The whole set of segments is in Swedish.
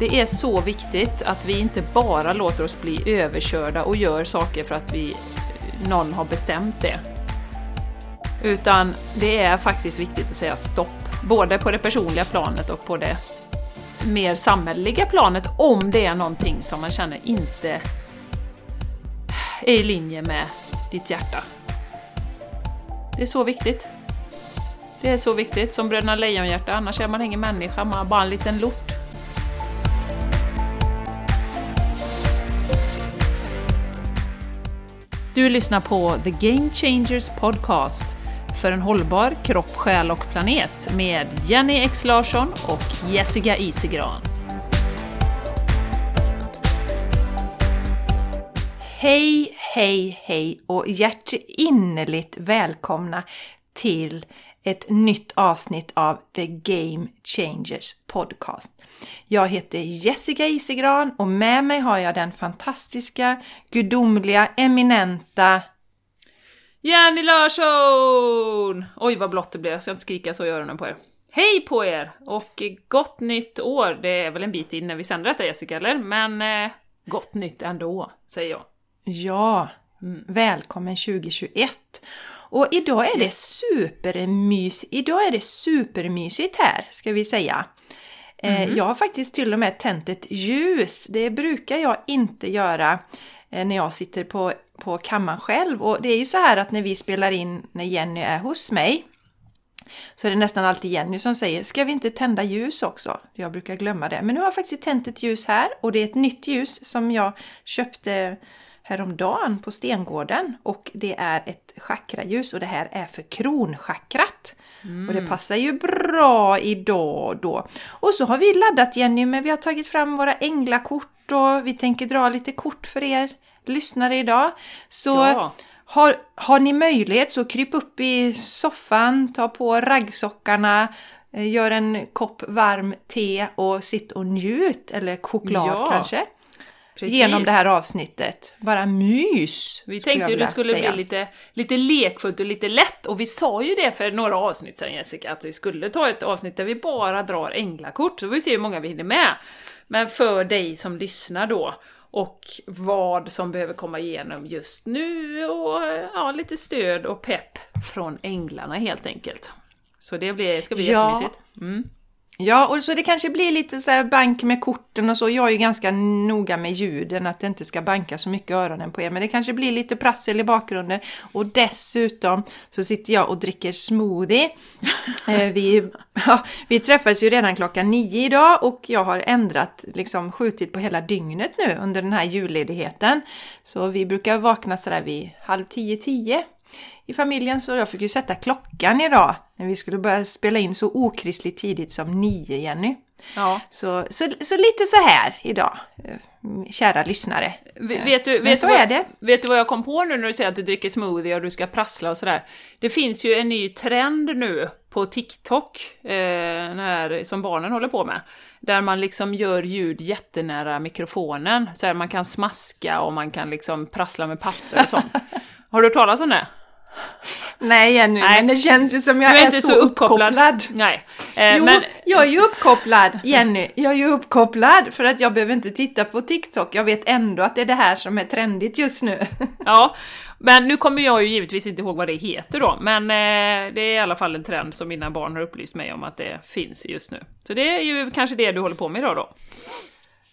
Det är så viktigt att vi inte bara låter oss bli överkörda och gör saker för att vi, någon har bestämt det. Utan det är faktiskt viktigt att säga stopp, både på det personliga planet och på det mer samhälleliga planet om det är någonting som man känner inte är i linje med ditt hjärta. Det är så viktigt. Det är så viktigt, som Bröderna Lejonhjärta, annars är man ingen människa, man är bara en liten lort. Du lyssnar på The Game Changers Podcast för en hållbar kropp, själ och planet med Jenny X Larsson och Jessica Isigran. Hej, hej, hej och hjärtinnerligt välkomna till ett nytt avsnitt av The Game Changers Podcast. Jag heter Jessica Isigran och med mig har jag den fantastiska, gudomliga, eminenta Jenny Larsson! Oj vad blått det blev, jag ska inte skrika så i öronen på er. Hej på er! Och gott nytt år! Det är väl en bit in när vi sänder detta Jessica, eller? Men eh, gott nytt ändå, säger jag. Ja, mm. välkommen 2021! Och idag är det supermys, idag är det supermysigt här, ska vi säga. Mm. Jag har faktiskt till och med tänt ett ljus. Det brukar jag inte göra eh, när jag sitter på, på kammaren själv. Och det är ju så här att när vi spelar in när Jenny är hos mig så är det nästan alltid Jenny som säger Ska vi inte tända ljus också? Jag brukar glömma det. Men nu har jag faktiskt tänt ett ljus här och det är ett nytt ljus som jag köpte häromdagen på Stengården och det är ett chakraljus och det här är för kronchakrat. Mm. Och det passar ju bra idag då. Och så har vi laddat Jenny men vi har tagit fram våra änglakort och vi tänker dra lite kort för er lyssnare idag. Så ja. har, har ni möjlighet så kryp upp i soffan, ta på raggsockarna, eh, gör en kopp varm te och sitt och njut, eller choklad ja. kanske. Precis. genom det här avsnittet. Bara mys! Vi tänkte ju det skulle säga. bli lite, lite lekfullt och lite lätt, och vi sa ju det för några avsnitt sedan Jessica, att vi skulle ta ett avsnitt där vi bara drar änglakort, så vi se hur många vi hinner med. Men för dig som lyssnar då, och vad som behöver komma igenom just nu, och ja, lite stöd och pepp från änglarna helt enkelt. Så det blir, ska bli ja. jättemysigt. Mm. Ja, och så det kanske blir lite så bank med korten och så. Jag är ju ganska noga med ljuden, att det inte ska banka så mycket öronen på er. Men det kanske blir lite prassel i bakgrunden. Och dessutom så sitter jag och dricker smoothie. Eh, vi, ja, vi träffades ju redan klockan nio idag och jag har ändrat, liksom skjutit på hela dygnet nu under den här julledigheten. Så vi brukar vakna sådär vid halv tio, tio i familjen så jag fick ju sätta klockan idag när vi skulle börja spela in så okristligt tidigt som nio, Jenny. Ja. Så, så, så lite så här idag, eh, kära lyssnare. Vet du, vet, så vad, är det. vet du vad jag kom på nu när du säger att du dricker smoothie och du ska prassla och sådär? Det finns ju en ny trend nu på TikTok, eh, här, som barnen håller på med, där man liksom gör ljud jättenära mikrofonen, så här, man kan smaska och man kan liksom prassla med papper och sånt. Har du hört talas om det? Nej Jenny, Nej. men det känns ju som jag är, är, så, så uppkopplad. uppkopplad. Nej. Eh, jo, men... jag är ju uppkopplad Jenny. Jag är ju uppkopplad för att jag behöver inte titta på TikTok. Jag vet ändå att det är det här som är trendigt just nu. ja, men nu kommer jag ju givetvis inte ihåg vad det heter då, men eh, det är i alla fall en trend som mina barn har upplyst mig om att det finns just nu. Så det är ju kanske det du håller på med idag då.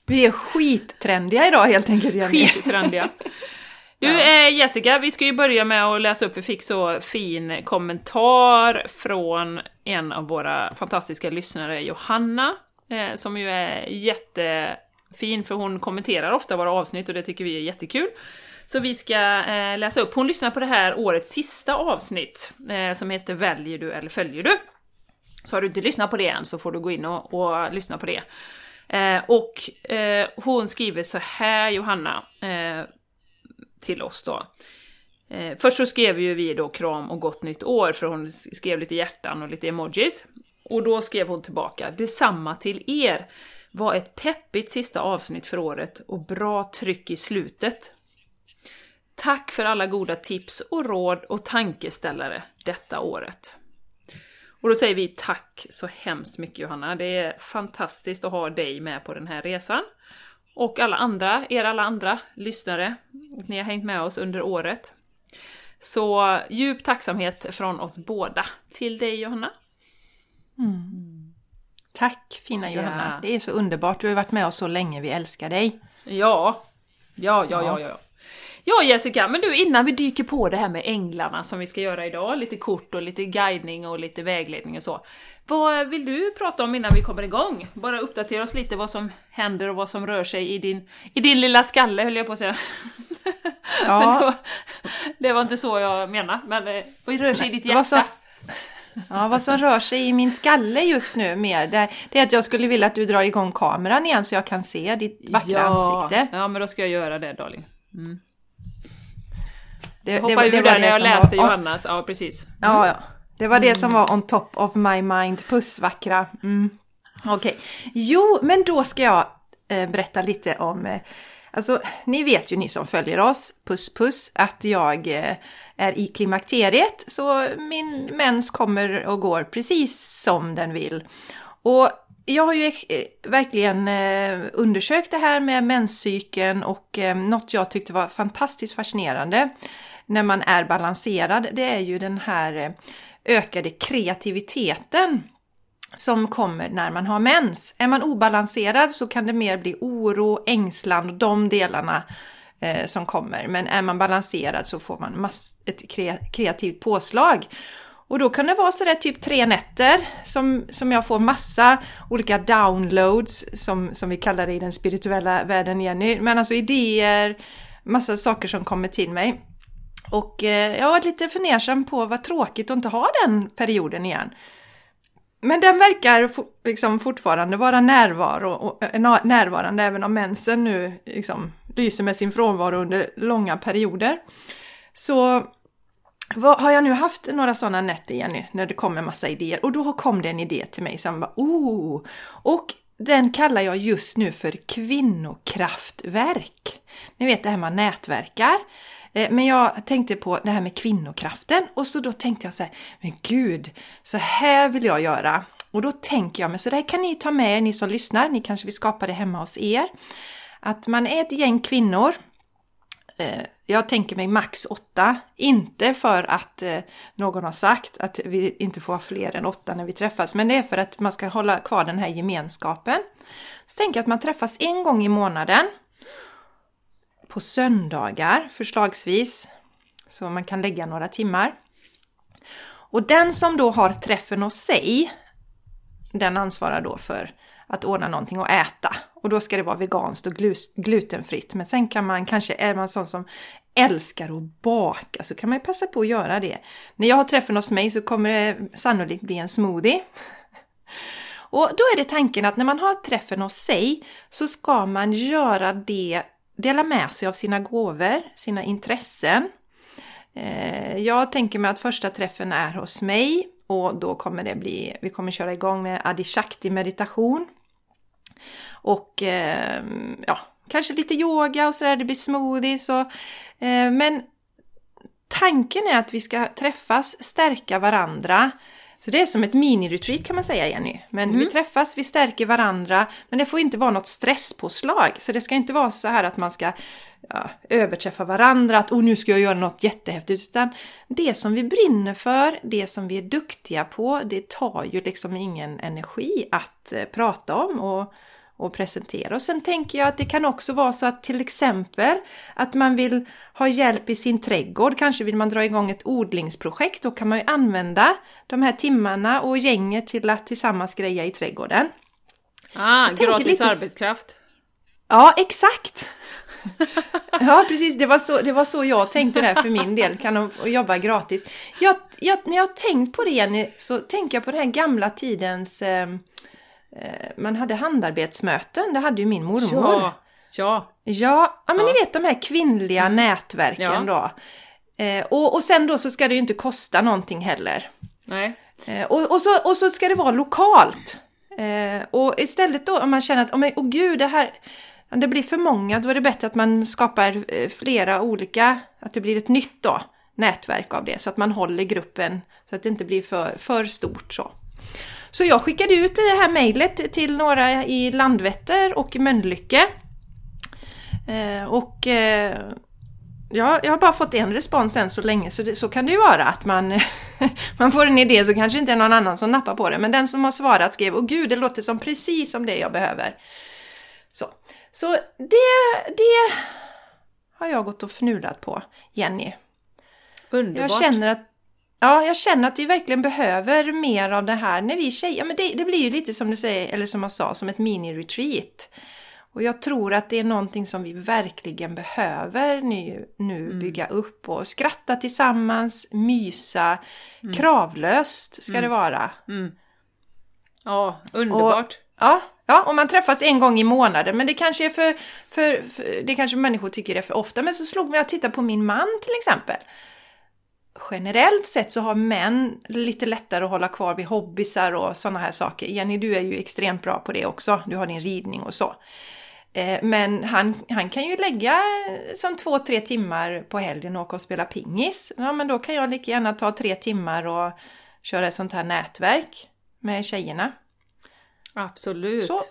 Vi är skittrendiga idag helt enkelt Jenny. Skittrendiga. Du eh, Jessica, vi ska ju börja med att läsa upp, vi fick så fin kommentar från en av våra fantastiska lyssnare, Johanna, eh, som ju är jättefin för hon kommenterar ofta våra avsnitt och det tycker vi är jättekul. Så vi ska eh, läsa upp, hon lyssnar på det här årets sista avsnitt eh, som heter Väljer du eller följer du? Så har du inte lyssnat på det än så får du gå in och, och lyssna på det. Eh, och eh, hon skriver så här, Johanna, eh, till oss då. Eh, först så skrev ju vi då kram och gott nytt år, för hon skrev lite hjärtan och lite emojis. Och då skrev hon tillbaka, detsamma till er. Var ett peppigt sista avsnitt för året och bra tryck i slutet. Tack för alla goda tips och råd och tankeställare detta året. Och Och då säger vi tack så hemskt mycket Johanna. Det är fantastiskt att ha dig med på den här resan. Och alla andra, er alla andra lyssnare, ni har hängt med oss under året. Så djup tacksamhet från oss båda till dig Johanna. Mm. Tack fina Johanna, ja. det är så underbart. Du har varit med oss så länge, vi älskar dig. Ja, ja, ja, ja, ja. Ja Jessica, men du innan vi dyker på det här med änglarna som vi ska göra idag, lite kort och lite guidning och lite vägledning och så. Vad vill du prata om innan vi kommer igång? Bara uppdatera oss lite vad som händer och vad som rör sig i din, i din lilla skalle höll jag på att säga. Ja. då, det var inte så jag menade, men eh, vad rör sig i ditt hjärta? Ja, vad som rör sig i min skalle just nu mer, det, det är att jag skulle vilja att du drar igång kameran igen så jag kan se ditt vackra ja. ansikte. Ja, men då ska jag göra det darling. Mm. Det, hoppade ur där när jag läste var, Johannas, ja precis. Mm. Ja, ja. Det var det som var on top of my mind. Puss vackra. Mm. Okej. Okay. Jo, men då ska jag eh, berätta lite om eh, Alltså, ni vet ju ni som följer oss, puss puss, att jag eh, är i klimakteriet. Så min mens kommer och går precis som den vill. Och jag har ju eh, verkligen eh, undersökt det här med menscykeln och något jag tyckte var fantastiskt fascinerande när man är balanserad, det är ju den här eh, ökade kreativiteten som kommer när man har mens. Är man obalanserad så kan det mer bli oro, ängslan och de delarna eh, som kommer. Men är man balanserad så får man mass ett kreativt påslag. Och då kan det vara sådär typ tre nätter som, som jag får massa olika downloads som, som vi kallar det i den spirituella världen Jenny. Men alltså idéer, massa saker som kommer till mig. Och eh, jag har varit lite fundersam på vad tråkigt att inte ha den perioden igen. Men den verkar liksom fortfarande vara närvaro, och, eh, närvarande även om mensen nu liksom lyser med sin frånvaro under långa perioder. Så vad, har jag nu haft några sådana nätter igen nu när det kommer massa idéer och då kom det en idé till mig som var oh! Och den kallar jag just nu för kvinnokraftverk. Ni vet det här med nätverkar. Eh, men jag tänkte på det här med kvinnokraften och så då tänkte jag så här, men gud, så här vill jag göra. Och då tänker jag, men så här kan ni ta med er, ni som lyssnar, ni kanske vill skapa det hemma hos er. Att man är ett gäng kvinnor, eh, jag tänker mig max åtta, inte för att eh, någon har sagt att vi inte får ha fler än åtta när vi träffas, men det är för att man ska hålla kvar den här gemenskapen. Så tänker jag att man träffas en gång i månaden på söndagar förslagsvis. Så man kan lägga några timmar. Och den som då har träffen hos sig, den ansvarar då för att ordna någonting att äta. Och då ska det vara veganskt och glutenfritt. Men sen kan man kanske, är man sån som älskar att baka så kan man ju passa på att göra det. När jag har träffen hos mig så kommer det sannolikt bli en smoothie. Och då är det tanken att när man har träffen hos sig så ska man göra det dela med sig av sina gåvor, sina intressen. Eh, jag tänker mig att första träffen är hos mig och då kommer det bli, vi kommer köra igång med Adishakti meditation. Och ehm, ja, kanske lite yoga och sådär, det blir smoothies och eh, men tanken är att vi ska träffas, stärka varandra, så det är som ett mini-retreat kan man säga Jenny. Men mm. vi träffas, vi stärker varandra, men det får inte vara något stresspåslag. Så det ska inte vara så här att man ska ja, överträffa varandra, att oh, nu ska jag göra något jättehäftigt. Utan det som vi brinner för, det som vi är duktiga på, det tar ju liksom ingen energi att eh, prata om. Och och presentera. Och sen tänker jag att det kan också vara så att till exempel att man vill ha hjälp i sin trädgård. Kanske vill man dra igång ett odlingsprojekt. Då kan man ju använda de här timmarna och gänget till att tillsammans greja i trädgården. Ah, gratis lite... arbetskraft. Ja, exakt! ja, precis. Det var, så, det var så jag tänkte där för min del. Kan de jobba gratis? Jag, jag, när jag har tänkt på det så tänker jag på den här gamla tidens Eh, man hade handarbetsmöten, det hade ju min mormor. Ja, ja. Ja, ja men ja. ni vet de här kvinnliga mm. nätverken då. Eh, och, och sen då så ska det ju inte kosta någonting heller. Nej. Eh, och, och, så, och så ska det vara lokalt. Eh, och istället då om man känner att, åh oh, gud, det här det blir för många, då är det bättre att man skapar eh, flera olika, att det blir ett nytt då, nätverk av det, så att man håller gruppen så att det inte blir för, för stort så. Så jag skickade ut det här mejlet till några i Landvetter och Mölnlycke. Eh, och eh, ja, jag har bara fått en respons än så länge, så, det, så kan det ju vara att man, man får en idé så kanske inte är någon annan som nappar på det. Men den som har svarat skrev Åh gud, det låter som precis som det jag behöver. Så, så det, det har jag gått och fnulat på, Jenny. Underbart. Jag känner att Ja, jag känner att vi verkligen behöver mer av det här när vi tjejer, men det, det blir ju lite som du säger, eller som jag sa, som ett mini-retreat. Och jag tror att det är någonting som vi verkligen behöver nu, nu mm. bygga upp och skratta tillsammans, mysa, mm. kravlöst ska mm. det vara. Mm. Ja, underbart! Och, ja, ja, och man träffas en gång i månaden, men det kanske är för, för, för, det kanske människor tycker är för ofta. Men så slog mig att titta på min man till exempel generellt sett så har män lite lättare att hålla kvar vid hobbysar och sådana här saker. Jenny, du är ju extremt bra på det också. Du har din ridning och så. Eh, men han, han kan ju lägga som två, tre timmar på helgen och åka och spela pingis. Ja, men då kan jag lika gärna ta tre timmar och köra ett sånt här nätverk med tjejerna. Absolut. Så,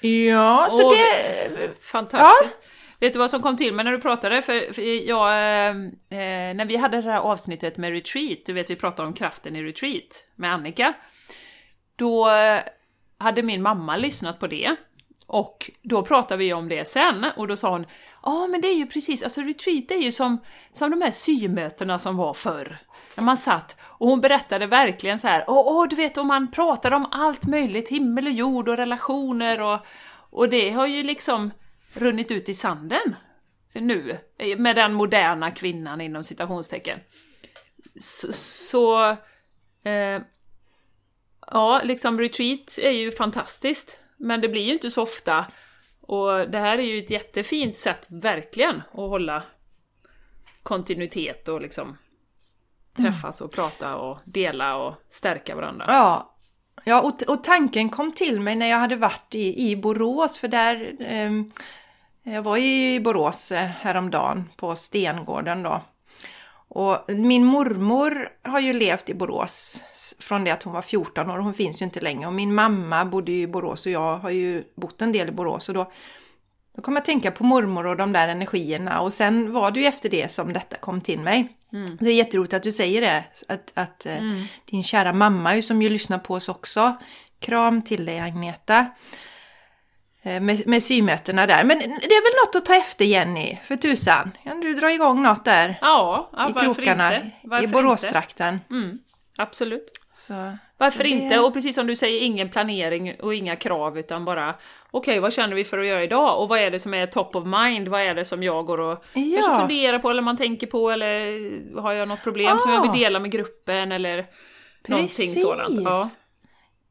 ja, så och, det... Fantastiskt. Ja. Vet du vad som kom till mig när du pratade? För, för jag, eh, eh, när vi hade det här avsnittet med retreat, du vet vi pratade om kraften i retreat med Annika. Då eh, hade min mamma lyssnat på det. Och då pratade vi om det sen, och då sa hon Ja, ah, men det är ju precis, alltså retreat är ju som, som de här symötena som var förr. När man satt, och hon berättade verkligen så här, åh, oh, oh, du vet, och man pratade om allt möjligt, himmel och jord och relationer och, och det har ju liksom runnit ut i sanden nu, med den moderna kvinnan inom citationstecken. Så, så eh, ja, liksom retreat är ju fantastiskt, men det blir ju inte så ofta. Och det här är ju ett jättefint sätt, verkligen, att hålla kontinuitet och liksom träffas och prata och dela och stärka varandra. Ja, ja och, och tanken kom till mig när jag hade varit i, i Borås, för där eh, jag var i Borås eh, häromdagen på Stengården då. Och min mormor har ju levt i Borås från det att hon var 14 år. Hon finns ju inte längre. Och min mamma bodde i Borås och jag har ju bott en del i Borås. Och då, då kom jag att tänka på mormor och de där energierna. Och sen var det ju efter det som detta kom till mig. Mm. Det är jätteroligt att du säger det. Att, att eh, mm. din kära mamma som ju lyssnar på oss också. Kram till dig Agneta. Eh, med, med symötena där. Men det är väl något att ta efter Jenny, för tusan. Kan du dra igång något där? Ja, ja I krokarna, i Boråstrakten. Mm, absolut. Så, varför så det... inte? Och precis som du säger, ingen planering och inga krav utan bara okej, okay, vad känner vi för att göra idag? Och vad är det som är top of mind? Vad är det som jag går och ja. kanske funderar på eller man tänker på eller har jag något problem ah. som jag vill dela med gruppen eller precis. någonting sådant. Ja.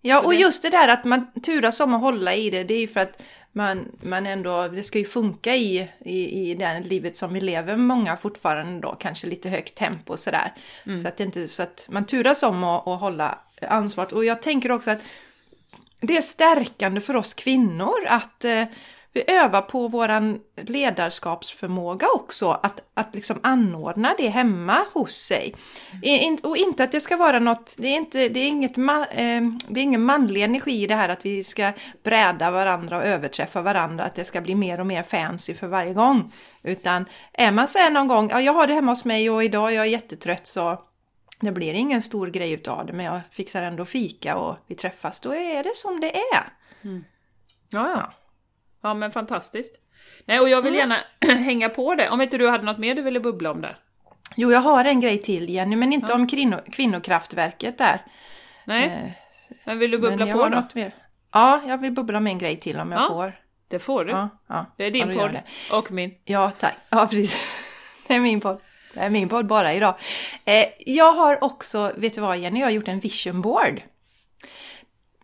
Ja, och just det där att man turas om att hålla i det, det är ju för att man, man ändå, det ska ju funka i, i, i det livet som vi lever, många fortfarande då, kanske lite högt tempo och sådär. Mm. Så, att inte, så att man turas om att, att hålla ansvaret. Och jag tänker också att det är stärkande för oss kvinnor att eh, vi övar på våran ledarskapsförmåga också, att, att liksom anordna det hemma hos sig. In, Och inte att det ska vara något, det är, inte, det är, inget man, eh, det är ingen manlig energi i det här att vi ska bräda varandra och överträffa varandra, att det ska bli mer och mer fancy för varje gång. Utan är man så här någon gång, ja jag har det hemma hos mig och idag är jag jättetrött så det blir ingen stor grej utav det men jag fixar ändå fika och vi träffas, då är det som det är. Mm. Ja, ja. Ja men fantastiskt. Nej, och jag vill mm. gärna hänga på det. Om inte du hade något mer du ville bubbla om där? Jo, jag har en grej till Jenny, men inte ja. om kvinno, kvinnokraftverket där. Nej, eh, men vill du bubbla på då? Något mer. Ja, jag vill bubbla med en grej till om jag ja, får. Det får du. Ja, ja, det är din podd och min. Ja, tack. Ja, precis. Det är min podd. Det är min podd bara idag. Eh, jag har också, vet du vad Jenny, jag har gjort en vision board.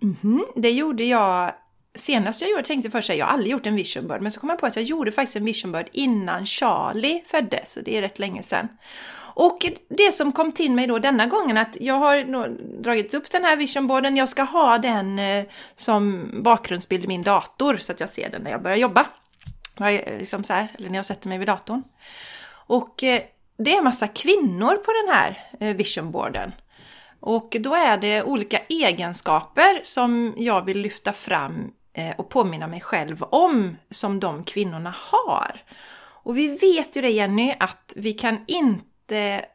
Mm -hmm. Det gjorde jag senast jag gjorde, tänkte först att jag har aldrig gjort en vision board, men så kom jag på att jag gjorde faktiskt en vision board innan Charlie föddes, så det är rätt länge sedan. Och det som kom till mig då denna gången att jag har dragit upp den här visionboarden, jag ska ha den eh, som bakgrundsbild i min dator så att jag ser den när jag börjar jobba. Eh, liksom så här, eller när jag sätter mig vid datorn. Och det är massa kvinnor på den här eh, visionboarden. Och då är det olika egenskaper som jag vill lyfta fram eh, och påminna mig själv om som de kvinnorna har. Och vi vet ju det Jenny, att vi kan inte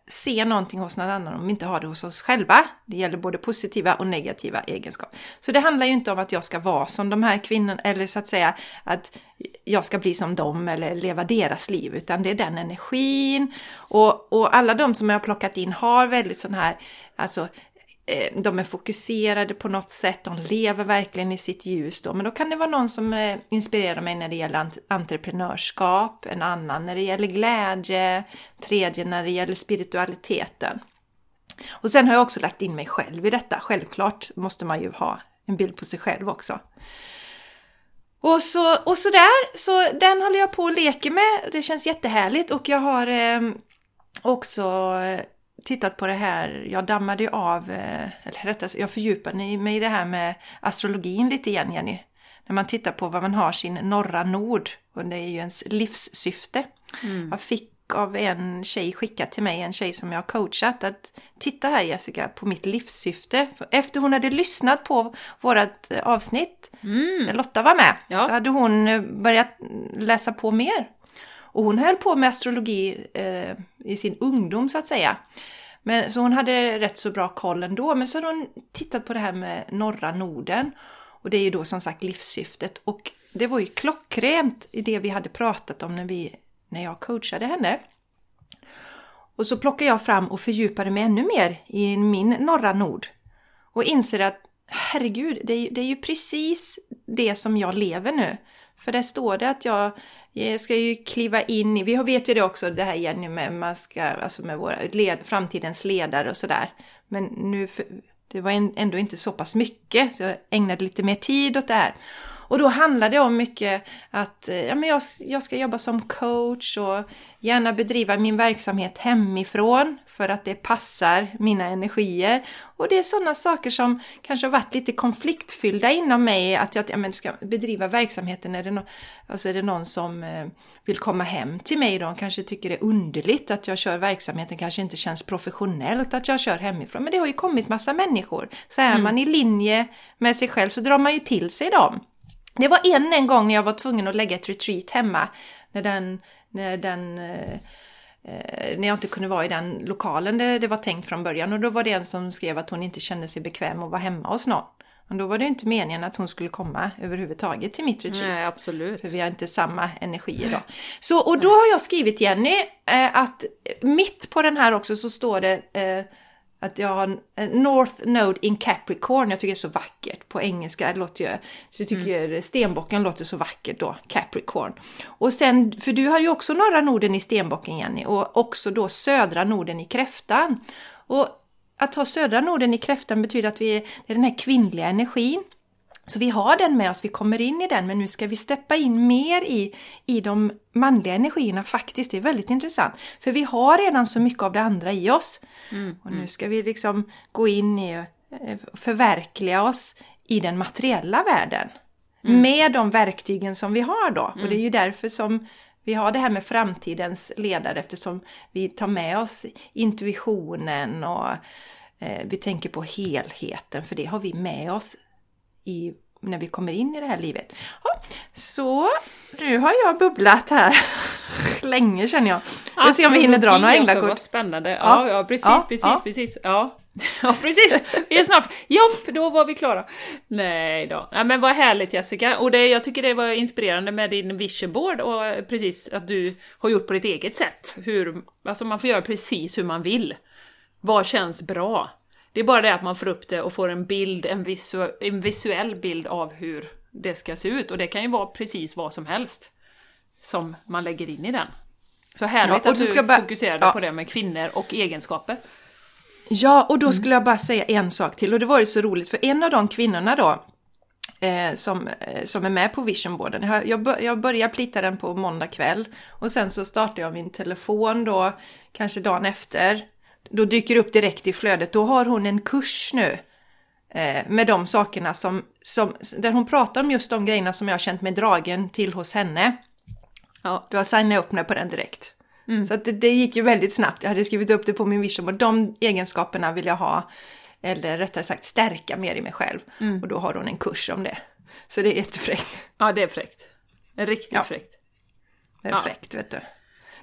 se någonting hos någon annan om vi inte har det hos oss själva. Det gäller både positiva och negativa egenskaper. Så det handlar ju inte om att jag ska vara som de här kvinnorna eller så att säga att jag ska bli som dem eller leva deras liv, utan det är den energin. Och, och alla de som jag har plockat in har väldigt sån här, alltså Eh, de är fokuserade på något sätt, de lever verkligen i sitt ljus då. Men då kan det vara någon som eh, inspirerar mig när det gäller entreprenörskap, en annan när det gäller glädje, tredje när det gäller spiritualiteten. Och sen har jag också lagt in mig själv i detta. Självklart måste man ju ha en bild på sig själv också. Och så, och där, så den håller jag på och leker med. Det känns jättehärligt och jag har eh, också eh, tittat på det här, jag dammade av, eh, eller rättare jag fördjupade mig i det här med astrologin lite igen Jenny. När man tittar på vad man har sin norra nord och det är ju ens livssyfte. Mm. Jag fick av en tjej skickat till mig, en tjej som jag har coachat, att titta här Jessica på mitt livssyfte. Efter hon hade lyssnat på vårat avsnitt, mm. där Lotta var med, ja. så hade hon eh, börjat läsa på mer. Och hon höll på med astrologi eh, i sin ungdom så att säga. Men, så hon hade rätt så bra koll ändå. Men så hade hon tittat på det här med norra Norden. Och det är ju då som sagt livssyftet. Och det var ju klockrent i det vi hade pratat om när, vi, när jag coachade henne. Och så plockade jag fram och fördjupade mig ännu mer i min norra nord. Och inser att herregud, det är, det är ju precis det som jag lever nu. För där står det att jag ska ju kliva in i, vi vet ju det också det här Jenny med, man ska, alltså med våra led, framtidens ledare och sådär. Men nu, det var ändå inte så pass mycket så jag ägnade lite mer tid åt det här. Och då handlar det om mycket att ja, men jag, jag ska jobba som coach och gärna bedriva min verksamhet hemifrån för att det passar mina energier. Och det är sådana saker som kanske har varit lite konfliktfyllda inom mig, att jag ja, men ska bedriva verksamheten. Är det, no alltså är det någon som eh, vill komma hem till mig då, kanske tycker det är underligt att jag kör verksamheten, kanske inte känns professionellt att jag kör hemifrån. Men det har ju kommit massa människor. Så är mm. man i linje med sig själv så drar man ju till sig dem. Det var en, en gång när jag var tvungen att lägga ett retreat hemma. När den, när den eh, eh, när jag inte kunde vara i den lokalen det, det var tänkt från början. Och då var det en som skrev att hon inte kände sig bekväm att vara hemma hos någon. Men då var det inte meningen att hon skulle komma överhuvudtaget till mitt retreat. Nej, absolut. För vi har inte samma energi då. Så, och då har jag skrivit Jenny att eh, mitt på den här också så står det att jag har en North Node in Capricorn, jag tycker det är så vackert på engelska. Det låter ju, så jag tycker mm. stenbocken låter så vackert då, Capricorn. Och sen, för du har ju också norra Norden i stenbocken Jenny och också då södra Norden i kräftan. Och att ha södra Norden i kräftan betyder att vi är, det är den här kvinnliga energin. Så vi har den med oss, vi kommer in i den, men nu ska vi steppa in mer i, i de manliga energierna faktiskt. Det är väldigt intressant. För vi har redan så mycket av det andra i oss. Mm, och nu mm. ska vi liksom gå in i eh, förverkliga oss i den materiella världen. Mm. Med de verktygen som vi har då. Och det är ju därför som vi har det här med framtidens ledare eftersom vi tar med oss intuitionen och eh, vi tänker på helheten för det har vi med oss i, när vi kommer in i det här livet. Ja, så nu har jag bubblat här länge känner jag. Vi får se om vi hinner dra några änglakort. Vad spännande. Ja, ja, precis, ja, precis, ja. precis. Ja. ja, precis. Vi är snart... Jopp, då var vi klara. Nej då. Ja, men vad härligt Jessica. Och det, jag tycker det var inspirerande med din vision board och precis att du har gjort på ditt eget sätt. Hur, alltså man får göra precis hur man vill. Vad känns bra? Det är bara det att man får upp det och får en bild, en, visu en visuell bild av hur det ska se ut. Och det kan ju vara precis vad som helst som man lägger in i den. Så härligt ja, att du, ska du fokuserade ja. på det med kvinnor och egenskaper. Ja, och då mm. skulle jag bara säga en sak till. Och det var ju så roligt, för en av de kvinnorna då, eh, som, eh, som är med på visionboarden. Jag, jag, jag började plita den på måndag kväll och sen så startade jag min telefon då, kanske dagen efter, då dyker upp direkt i flödet. Då har hon en kurs nu eh, med de sakerna som, som, där hon pratar om just de grejerna som jag har känt mig dragen till hos henne. Ja. Då har signat upp mig på den direkt. Mm. Så det, det, gick ju väldigt snabbt. Jag hade skrivit upp det på min vision och de egenskaperna vill jag ha Eller rättare sagt stärka mer i mig själv. Mm. Och då har hon en kurs om det. Så det är jättefräckt. Ja, det är fräckt. Riktigt Ja. fräckt. Det är Ja. fräckt vet du.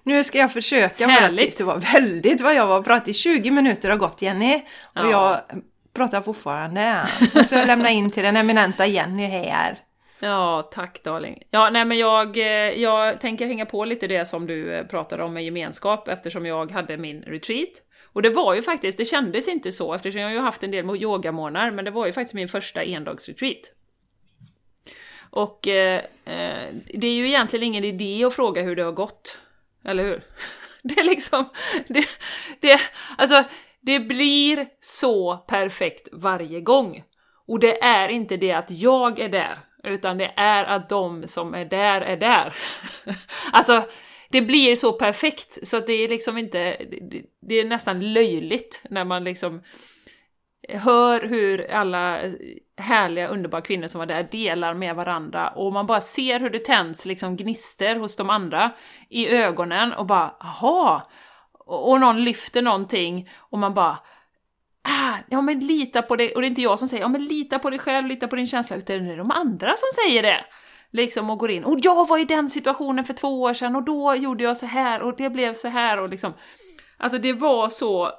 Nu ska jag försöka vara Härligt. tyst. Det var väldigt vad jag var pratade. 20 minuter har gått Jenny. Och Ja. jag pratar fortfarande. Och så lämna in till den eminenta Jenny här. Ja, tack darling. Ja, nej men jag, eh, jag tänker hänga på lite det som du eh, pratade om med gemenskap eftersom jag hade min retreat. Och det var ju faktiskt, det kändes inte så eftersom jag har ju haft en del yogamånader, men det var ju faktiskt min första endagsretreat. Och eh, eh, det är ju egentligen ingen idé att fråga hur det har gått. Eller hur? Det är liksom... Det, det, alltså, det blir så perfekt varje gång. Och det är inte det att jag är där, utan det är att de som är där är där. alltså, det blir så perfekt så att det är liksom inte... Det, det är nästan löjligt när man liksom hör hur alla härliga, underbara kvinnor som var där delar med varandra. Och man bara ser hur det tänds liksom gnister hos de andra i ögonen och bara aha! Och någon lyfter någonting och man bara ah, ja men lita på det, och det är inte jag som säger ja men lita på dig själv, lita på din känsla, utan det är de andra som säger det. Liksom och går in, och jag var i den situationen för två år sedan och då gjorde jag så här och det blev så här. Och liksom Alltså det var så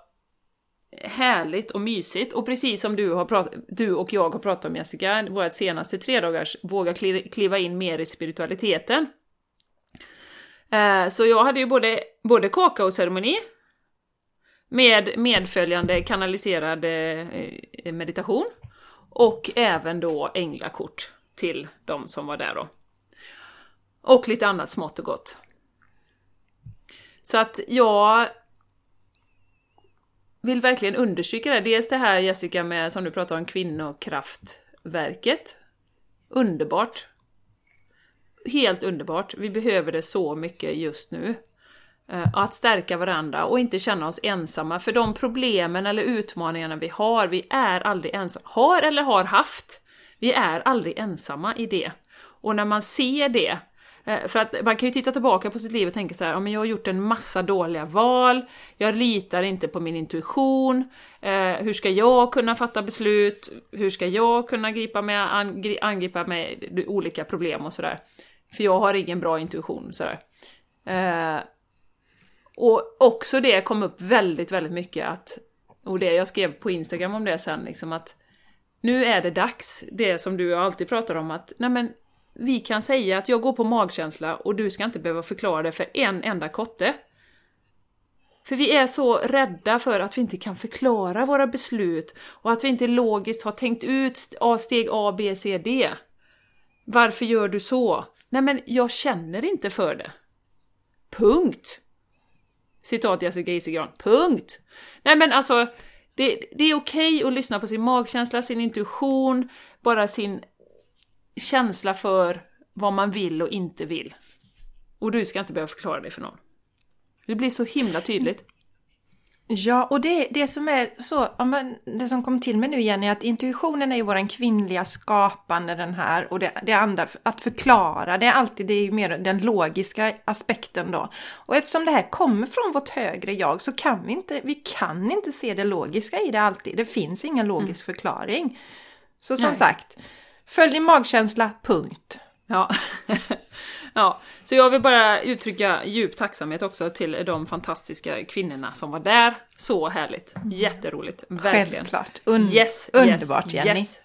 härligt och mysigt och precis som du, har prat, du och jag har pratat om Jessica, vårt senaste tredagars Våga kli- kliva in mer i spiritualiteten. Eh, Så jag hade ju både, både kakaoceremoni med medföljande kanaliserad eh, meditation och även då änglakort till de som var där då. Och lite annat smått och gott. Så att jag vill verkligen understryka det. Dels det här Jessica med, som du pratar om, kvinnokraftverket. Underbart. Helt underbart. Vi behöver det så mycket just nu. Eh, att stärka varandra och inte känna oss ensamma, för de problemen eller utmaningarna vi har, vi är aldrig ensamma. Har eller har haft. Vi är aldrig ensamma i det. Och när man ser det, Eh, för att man kan ju titta tillbaka på sitt liv och tänka så här, ja men jag har gjort en massa dåliga val, jag litar inte på min intuition, eh, hur ska jag kunna fatta beslut, hur ska jag kunna gripa med, angripa med olika problem och sådär. För jag har ingen bra intuition sådär. Eh, och också det kom upp väldigt, väldigt mycket att, och det jag skrev på Instagram om det sen, liksom att nu är det dags, det som du alltid pratar om att, nej men vi kan säga att jag går på magkänsla och du ska inte behöva förklara det för en enda kotte. För vi är så rädda för att vi inte kan förklara våra beslut och att vi inte logiskt har tänkt ut steg A, B, C, D. Varför gör du så? Nej men jag känner inte för det. Punkt. Citat Jessica Isigran. Punkt! Nej men alltså, det, det är okej att lyssna på sin magkänsla, sin intuition, bara sin känsla för vad man vill och inte vill. Och du ska inte behöva förklara det för någon. Det blir så himla tydligt. Ja, och det, det som är så, det som kom till mig nu igen är att intuitionen är ju våran kvinnliga skapande den här och det, det andra, att förklara, det är alltid det är ju mer den logiska aspekten då. Och eftersom det här kommer från vårt högre jag så kan vi inte, vi kan inte se det logiska i det alltid. Det finns ingen logisk förklaring. Så som Nej. sagt, följ din magkänsla, punkt. Ja. ja, så jag vill bara uttrycka djup tacksamhet också till de fantastiska kvinnorna som var där. Så härligt, jätteroligt, verkligen. Självklart. Un- Yes, underbart yes, Jenny. yes.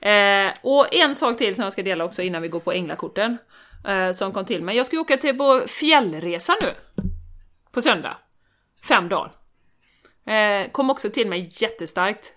Eh, och en sak till som jag ska dela också innan vi går på änglakorten, eh, som kom till mig. Jag ska ju åka till på fjällresa nu, på söndag. Fem dagar. Eh, kom också till mig jättestarkt.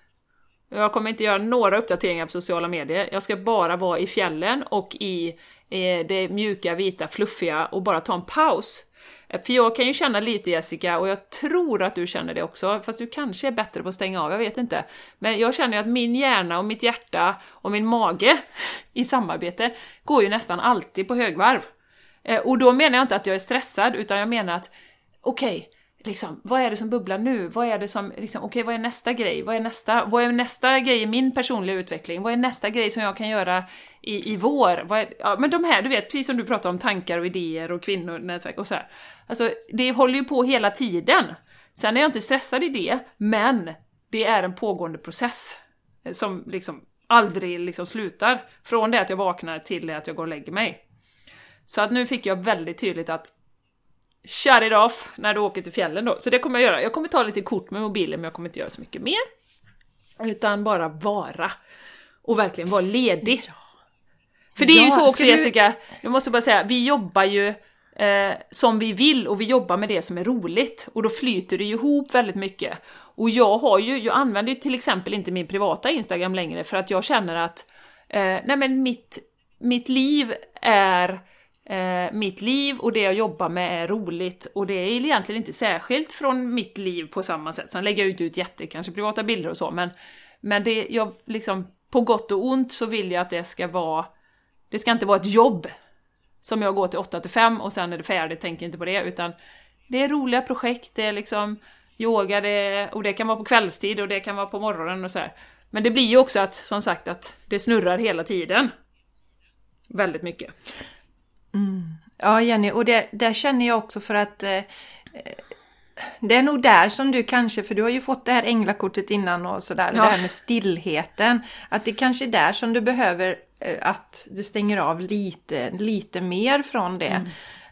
Jag kommer inte göra några uppdateringar på sociala medier, jag ska bara vara i fjällen och i eh, det mjuka, vita, fluffiga och bara ta en paus. Eh, för jag kan ju känna lite Jessica, och jag tror att du känner det också, fast du kanske är bättre på att stänga av, jag vet inte. Men jag känner ju att min hjärna och mitt hjärta och min mage i samarbete går ju nästan alltid på högvarv. Eh, och då menar jag inte att jag är stressad, utan jag menar att okej, liksom, vad är det som bubblar nu? Vad är det som, liksom, okej, vad är nästa grej? Vad är nästa, vad är nästa grej i min personliga utveckling? Vad är nästa grej som jag kan göra i, i vår? Vad är, ja, men de här, du vet, precis som du pratar om tankar och idéer och kvinnonätverk och så här. Alltså, det håller ju på hela tiden. Sen är jag inte stressad i det, men det är en pågående process som liksom aldrig liksom slutar. Från det att jag vaknar till det att jag går och lägger mig. Så att nu fick jag väldigt tydligt att shut it off när du åker till fjällen då. Så det kommer jag göra. Jag kommer ta lite kort med mobilen men jag kommer inte göra så mycket mer. Utan bara vara. Och verkligen vara ledig. Ja. För det är ja, ju så också du... Jessica, jag måste bara säga, vi jobbar ju eh, som vi vill och vi jobbar med det som är roligt. Och då flyter det ju ihop väldigt mycket. Och jag har ju, jag använder ju till exempel inte min privata Instagram längre för att jag känner att, eh, nej men mitt, mitt liv är eh, mitt liv och det jag jobbar med är roligt och det är egentligen inte särskilt från mitt liv på samma sätt. Sen lägger jag inte ut jätte, kanske privata bilder och så, men, men det, jag liksom, på gott och ont så vill jag att det ska vara, det ska inte vara ett jobb som jag går till 8 till 5 och sen är det färdigt, tänker inte på det, utan det är roliga projekt, det är liksom yoga, det, och det kan vara på kvällstid och det kan vara på morgonen och sådär. Men det blir ju också att, som sagt, att det snurrar hela tiden. Väldigt mycket. Mm. Ja, Jenny, och det, där känner jag också för att eh, det är nog där som du kanske, för du har ju fått det här änglakortet innan och sådär, ja. det här med stillheten. Att det kanske är där som du behöver eh, att du stänger av lite, lite mer från det. Mm.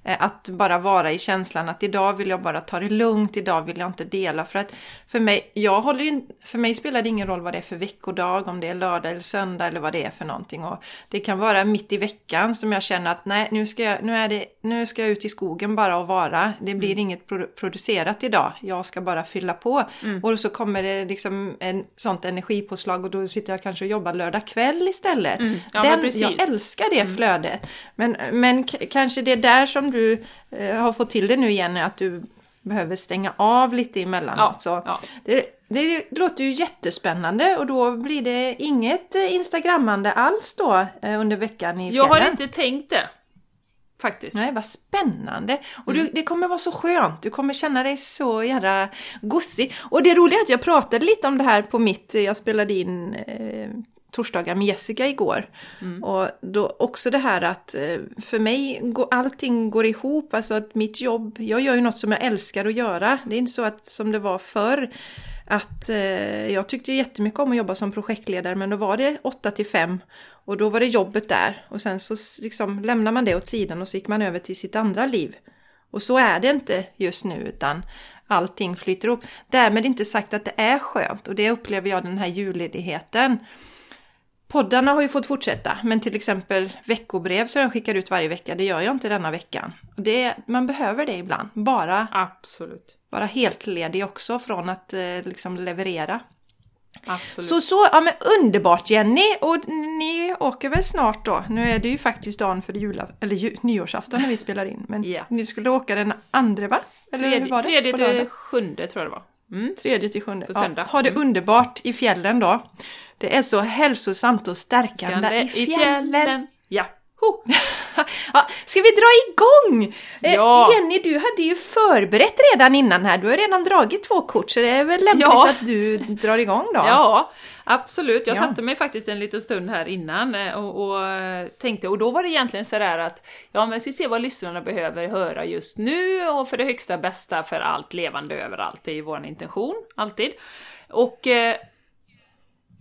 Eh, att bara vara i känslan att idag vill jag bara ta det lugnt, idag vill jag inte dela. För att för mig, jag håller ju, för mig spelar det ingen roll vad det är för veckodag, om det är lördag eller söndag eller vad det är för någonting. Och det kan vara mitt i veckan som jag känner att nej, nu ska jag, nu är det, nu ska jag ut i skogen bara och vara. Det blir mm. inget producerat idag, jag ska bara fylla på. Mm. Och så kommer det liksom en sånt energipåslag och då sitter jag kanske och jobbar lördag kväll istället. Mm. Ja, Den, jag älskar det mm. flödet. Men, men kanske det är där som du eh, har fått till det nu igen, att du behöver stänga av lite emellanåt. Ja, så ja. Det, det låter ju jättespännande och då blir det inget eh, instagrammande alls då eh, under veckan i fjällen. Jag har inte tänkt det. Faktiskt. Nej, vad spännande! Och mm. du, det kommer vara så skönt, du kommer känna dig så jävla gossig. Och det roliga är att jag pratade lite om det här på mitt, jag spelade in eh, torsdagar med Jessica igår. Mm. Och då också det här att eh, för mig går allting går ihop, alltså att mitt jobb, jag gör ju något som jag älskar att göra. Det är inte så att som det var förr att eh, jag tyckte jättemycket om att jobba som projektledare men då var det 8 till 5 och då var det jobbet där och sen så liksom lämnar man det åt sidan och så gick man över till sitt andra liv. Och så är det inte just nu utan allting flyter ihop. Därmed inte sagt att det är skönt och det upplever jag den här julledigheten. Poddarna har ju fått fortsätta, men till exempel veckobrev som jag skickar ut varje vecka, det gör jag inte denna veckan. Det, man behöver det ibland, bara Absolut. vara helt ledig också från att eh, liksom leverera. Absolut. Så, så, ja men underbart Jenny! Och ni åker väl snart då? Nu är det ju faktiskt dagen för jula, eller ju, nyårsafton när vi spelar in, men yeah. ni skulle åka den andra va? Eller tredje, var det? tredje till sjunde tror jag det var. Mm. Tredje till sjunde. Ja, ha det mm. underbart i fjällen då. Det är så hälsosamt och stärkande i fjällen. I fjällen. Ja. ja, ska vi dra igång? Eh, ja. Jenny, du hade ju förberett redan innan här. Du har redan dragit två kort så det är väl lämpligt ja. att du drar igång då? Ja, absolut. Jag ja. satte mig faktiskt en liten stund här innan eh, och, och tänkte, och då var det egentligen sådär att ja, men jag ska se vad lyssnarna behöver höra just nu och för det högsta bästa för allt levande överallt. Det är ju vår intention, alltid. Och eh,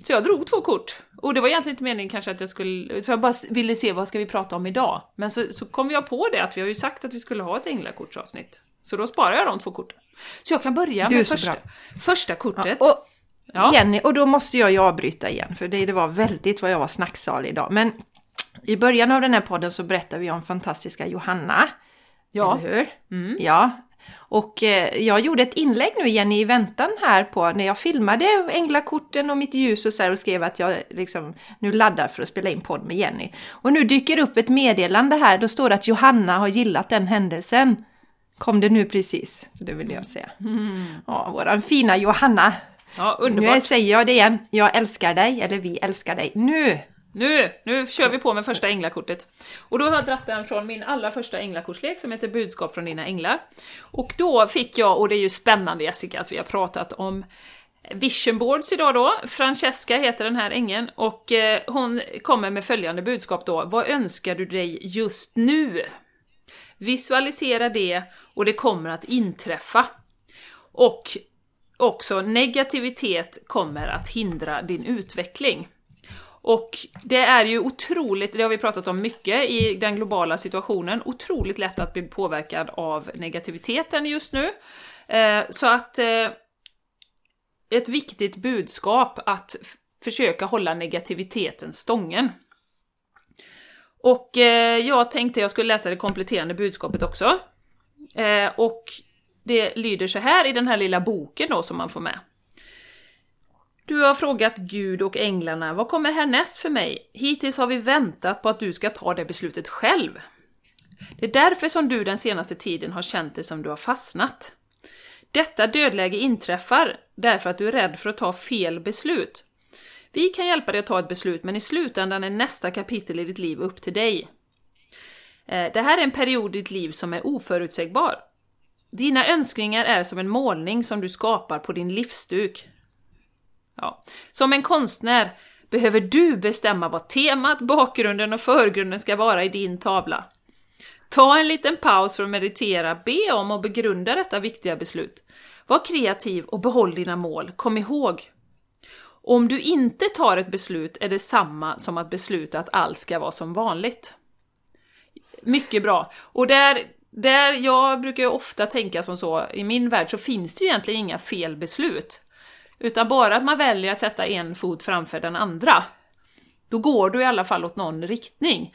så jag drog två kort. Och det var egentligen inte meningen kanske att jag skulle, för jag bara ville se vad ska vi prata om idag. Men så, så kom jag på det att vi har ju sagt att vi skulle ha ett änglakortsavsnitt. Så då sparar jag de två korten. Så jag kan börja med första, första kortet. Ja, och ja. Jenny, och då måste jag ju avbryta igen, för det, det var väldigt vad jag var snacksalig idag. Men i början av den här podden så berättar vi om fantastiska Johanna. Ja. Eller hur? Mm. Ja, och eh, jag gjorde ett inlägg nu igen i väntan här på när jag filmade änglakorten och mitt ljus och så här och skrev att jag liksom nu laddar för att spela in podd med Jenny. Och nu dyker upp ett meddelande här, då står det att Johanna har gillat den händelsen. Kom det nu precis, så det vill jag säga. Mm. Ja, våran fina Johanna. Ja, underbart. Nu säger jag det igen, jag älskar dig, eller vi älskar dig. Nu nu, nu kör vi på med första änglakortet. Och då har jag dratt den från min allra första änglakortslek som heter Budskap från dina änglar. Och då fick jag, och det är ju spännande Jessica att vi har pratat om vision boards idag då. Francesca heter den här ängeln och eh, hon kommer med följande budskap då. Vad önskar du dig just nu? Visualisera det och det kommer att inträffa. Och också negativitet kommer att hindra din utveckling. Och det är ju otroligt, det har vi pratat om mycket i den globala situationen, otroligt lätt att bli påverkad av negativiteten just nu. Eh, så att eh, ett viktigt budskap att försöka hålla negativiteten stången. Och eh, jag tänkte jag skulle läsa det kompletterande budskapet också. och det lyder så här i den här lilla boken då som man får med. Du har frågat Gud och änglarna, vad kommer härnäst för mig? Hittills har vi väntat på att du ska ta det beslutet själv. Det är därför som du den senaste tiden har känt det som du har fastnat. Detta dödläge inträffar därför att du är rädd för att ta fel beslut. Vi kan hjälpa dig att ta ett beslut, men i slutändan är nästa kapitel i ditt liv upp till dig. Eh, det här är en period i ditt liv som är oförutsägbar. Dina önskningar är som en målning som du skapar på din livsduk. Ja. Som en konstnär behöver du bestämma vad temat, bakgrunden och förgrunden ska vara i din tavla. Ta en liten paus för att meditera, be om och begrunda detta viktiga beslut. Var kreativ och behåll dina mål, kom ihåg! Om du inte tar ett beslut är det samma som att besluta att allt ska vara som vanligt. Mycket bra. Och där, där jag brukar ofta tänka som så, i min värld så finns det ju egentligen inga fel beslut. Utan bara att man väljer att sätta en fot framför den andra. Då går du i alla fall åt någon riktning.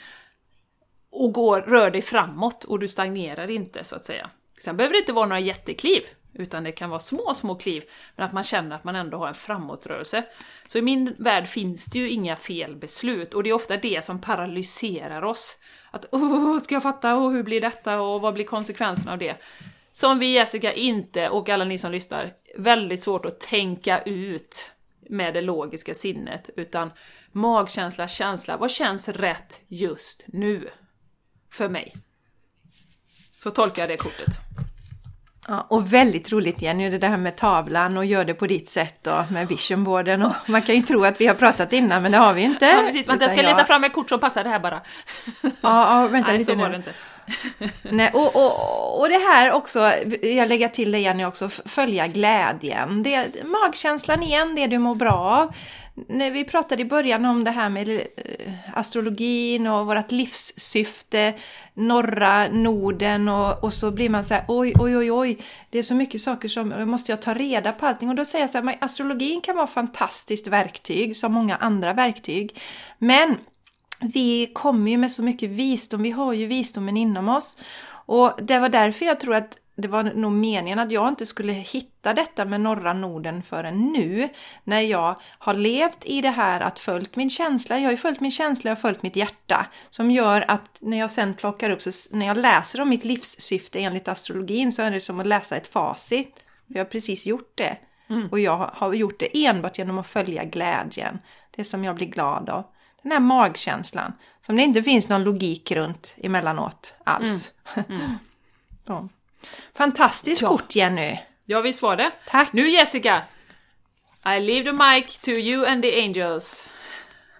Och går, rör dig framåt och du stagnerar inte, så att säga. Sen behöver det inte vara några jättekliv, utan det kan vara små, små kliv, men att man känner att man ändå har en framåtrörelse. Så i min värld finns det ju inga fel beslut, och det är ofta det som paralyserar oss. Att oh, ska jag fatta, och hur blir detta, och vad blir konsekvenserna av det? Som vi Jessica inte, och alla ni som lyssnar, väldigt svårt att tänka ut med det logiska sinnet, utan magkänsla, känsla, vad känns rätt just nu? För mig. Så tolkar jag det kortet. Ja, och väldigt roligt Jenny, det här med tavlan och gör det på ditt sätt och med visionboarden. Och man kan ju tro att vi har pratat innan, men det har vi inte. Ja, precis. Vänta, jag ska leta fram ett kort som passar det här bara. Ja, ja vänta Nej, lite så nu. var det inte. Nej, och, och, och det här också, jag lägger till det Jenny också, följa glädjen. Det, magkänslan igen, det du mår bra av. När vi pratade i början om det här med eh, astrologin och vårt livssyfte, norra Norden och, och så blir man så här oj, oj, oj, oj, det är så mycket saker som måste jag ta reda på allting. Och då säger jag så här, astrologin kan vara ett fantastiskt verktyg som många andra verktyg. Men vi kommer ju med så mycket visdom, vi har ju visdomen inom oss. Och det var därför jag tror att det var nog meningen att jag inte skulle hitta detta med norra Norden förrän nu. När jag har levt i det här att följt min känsla. Jag har ju följt min känsla, jag har följt mitt hjärta. Som gör att när jag sen plockar upp, så när jag läser om mitt livssyfte enligt astrologin så är det som att läsa ett facit. Jag har precis gjort det. Mm. Och jag har gjort det enbart genom att följa glädjen. Det som jag blir glad av. Den här magkänslan. Som det inte finns någon logik runt emellanåt alls. Mm. Så. Fantastiskt Ja. kort Jenny! Ja, visst var det. Tack! Nu Jessica! I leave the mic to you and the angels.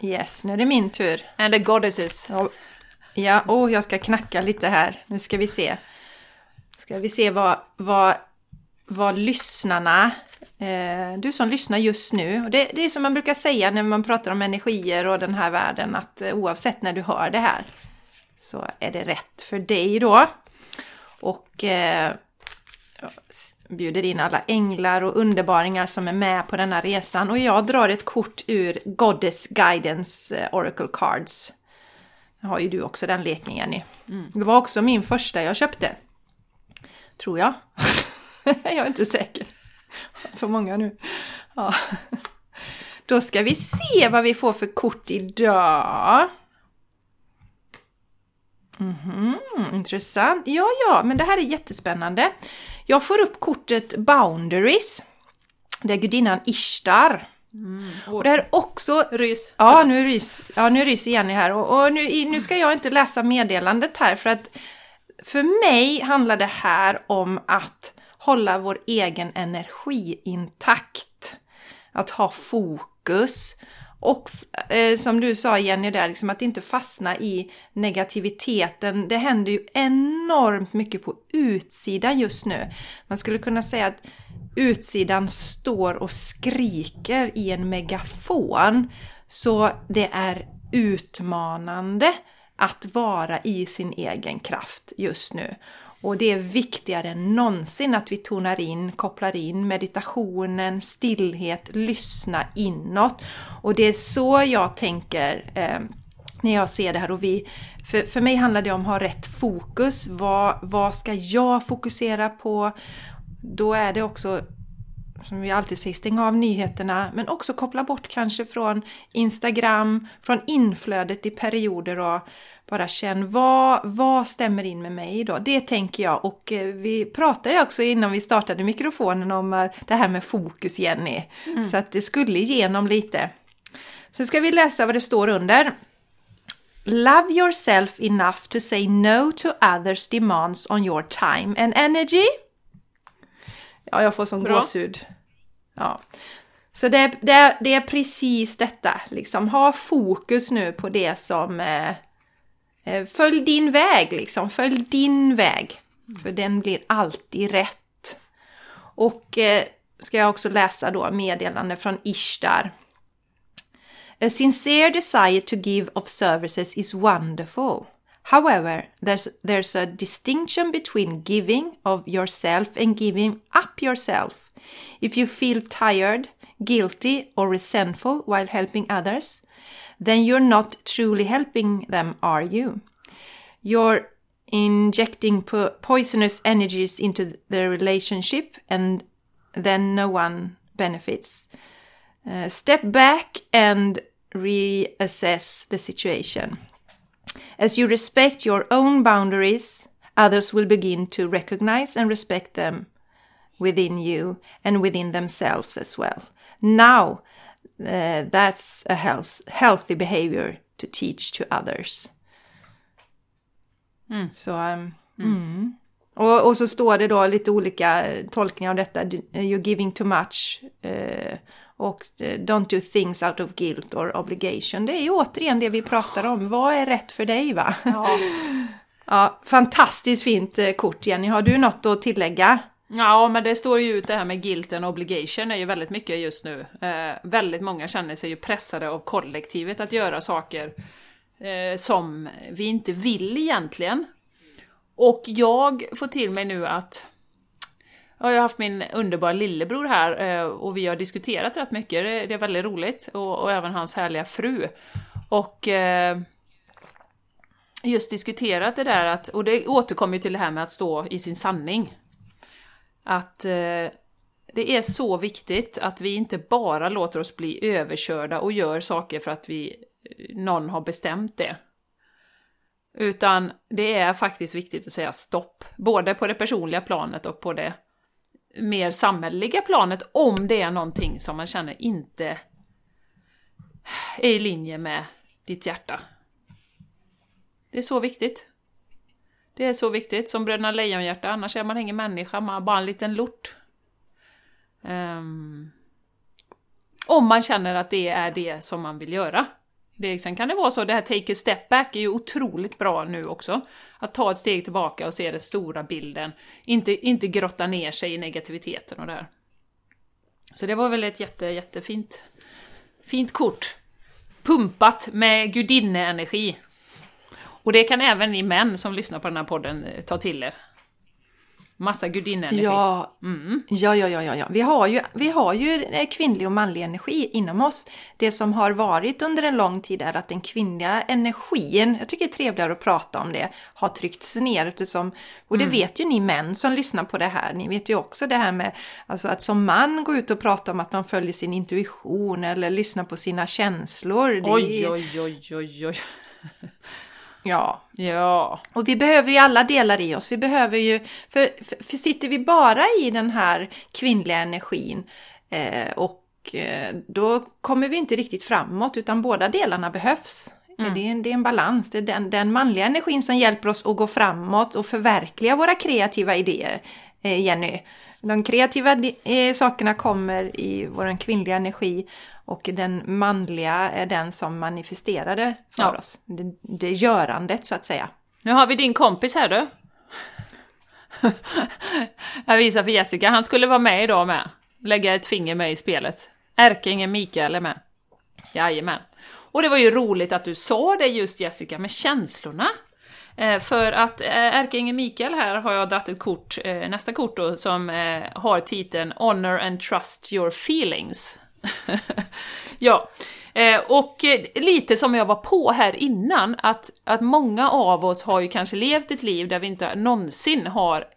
Yes, nu är det min tur. And the goddesses. Ja, oh, jag ska knacka lite här. Nu ska vi se. Ska vi se vad, vad, vad lyssnarna, du som lyssnar just nu, det, det är som man brukar säga när man pratar om energier och den här världen, att eh, oavsett när du hör det här så är det rätt för dig då. Och eh, jag bjuder in alla änglar och underbaringar som är med på denna resan. Och jag drar ett kort ur Goddess Guidance eh, Oracle Cards. Nu har ju du också den leken Jenny. Det var också min första jag köpte. Tror jag. jag är inte säker. Så många nu. Ja. Då ska vi se vad vi får för kort idag. Mhm, intressant. Ja, ja, men det här är jättespännande. Jag får upp kortet Boundaries. Det är gudinnan Ishtar. Och det här är också Rys. Ja, nu rys, ja, nu ryser Jenny här. Och, och nu, nu ska jag inte läsa meddelandet här för att för mig handlar det här om att hålla vår egen energi intakt. Att ha fokus Och eh, som du sa Jenny där, liksom att inte fastna i negativiteten. Det händer ju enormt mycket på utsidan just nu. Man skulle kunna säga att utsidan står och skriker i en megafon. Så det är utmanande att vara i sin egen kraft just nu. Och det är viktigare än någonsin att vi tonar in, kopplar in meditationen, stillhet, lyssna inåt. Och det är så jag tänker eh, när jag ser det här. Och vi, för, för mig handlar det om att ha rätt fokus. Vad, vad ska jag fokusera på? Då är det också som vi alltid säger, stänga av nyheterna men också koppla bort kanske från Instagram, från inflödet i perioder och bara känn vad, vad stämmer in med mig idag? Det tänker jag och eh, vi pratade också innan vi startade mikrofonen om eh, det här med fokus Jenny. Mm. Så att det skulle igenom lite. Så ska vi läsa vad det står under. Love yourself enough to say no to others demands on your time and energy. Ja, jag får sån gåshud. Ja. Så det, det, det är precis detta, liksom ha fokus nu på det som Eh, Eh, följ din väg liksom, följ din väg. För den blir alltid rätt. Och eh, ska jag också läsa då meddelande från Ishtar. A sincere desire to give of services is wonderful. However, there's, there's a distinction between giving of yourself and giving up yourself. If you feel tired, guilty or resentful while helping others, then you're not truly helping them, are you? You're injecting po poisonous energies into the relationship and then no one benefits. Uh, step back and reassess the situation. As you respect your own boundaries, others will begin to recognize and respect them within you and within themselves as well. Now, Uh, that's a health, healthy behavior to teach to others. Mm. Så, um, mm. Mm. Och, och, så står det då lite olika tolkningar av detta. You're giving too much. Uh, och uh, don't do things out of guilt or obligation. Det är ju återigen det vi pratar om. Vad är rätt för dig va? Ja. ja, fantastiskt fint kort Jenny. Har du något att tillägga? Ja, men det står ju ut det här med guilt and obligation är ju väldigt mycket just nu. Eh, väldigt många känner sig ju pressade av kollektivet att göra saker eh, som vi inte vill egentligen. Och jag får till mig nu att jag har haft min underbara lillebror här eh, och vi har diskuterat rätt mycket, det är väldigt roligt, och, och även hans härliga fru. Och eh, just diskuterat det där att, och det återkommer ju till det här med att stå i sin sanning. Att eh, det är så viktigt att vi inte bara låter oss bli överkörda och gör saker för att vi, eh, någon har bestämt det. Utan det är faktiskt viktigt att säga stopp, både på det personliga planet och på det mer samhälleliga planet, om det är någonting som man känner inte är i linje med ditt hjärta. Det är så viktigt. Det är så viktigt, som Bröderna Lejonhjärta, annars är man ingen människa, man är bara en liten lort. Um, om man känner att det är det som man vill göra. Det, sen kan det vara så, det här take a step back är ju otroligt bra nu också. Att ta ett steg tillbaka och se den stora bilden. Inte, inte grotta ner sig i negativiteten och det här. Så det var väl ett jätte, jättefint fint kort. Pumpat med gudinne-energi. Och det kan även ni män som lyssnar på den här podden eh, ta till er. Massa gudinnenergi. Ja, mm. ja, ja, ja, ja. Vi har, ju, vi har ju kvinnlig och manlig energi inom oss. Det som har varit under en lång tid är att den kvinnliga energin, jag tycker det är trevligare att prata om det, har tryckts ner eftersom, och det mm. vet ju ni män som lyssnar på det här, ni vet ju också det här med alltså att som man gå ut och prata om att man följer sin intuition eller lyssnar på sina känslor. Det oj, oj, oj, oj, oj. Ja. Ja. Och vi behöver ju alla delar i oss. Vi behöver ju, för, för, för sitter vi bara i den här kvinnliga energin eh, och eh, då kommer vi inte riktigt framåt utan båda delarna behövs. Mm. Det, är en, det är en balans. Det är den, den manliga energin som hjälper oss att gå framåt och förverkliga våra kreativa idéer, eh, Jenny. De kreativa eh, sakerna kommer i vår kvinnliga energi och den manliga är den som manifesterade för ja. oss. Det, det görandet så att säga. Nu har vi din kompis här du. Jag visar för Jessica, han skulle vara med idag med. Lägga ett finger med i spelet. Erkingen Mikael är med. Jajamän. Och det var ju roligt att du sa det just Jessica, med känslorna. Eh, för att eh, ärkeängeln Mikael här har jag dragit ett kort, eh, nästa kort då, som har titeln Honor and Trust Your Feelings. ja, och lite som jag var på här innan, att, att många av oss har ju kanske levt ett liv där vi inte någonsin har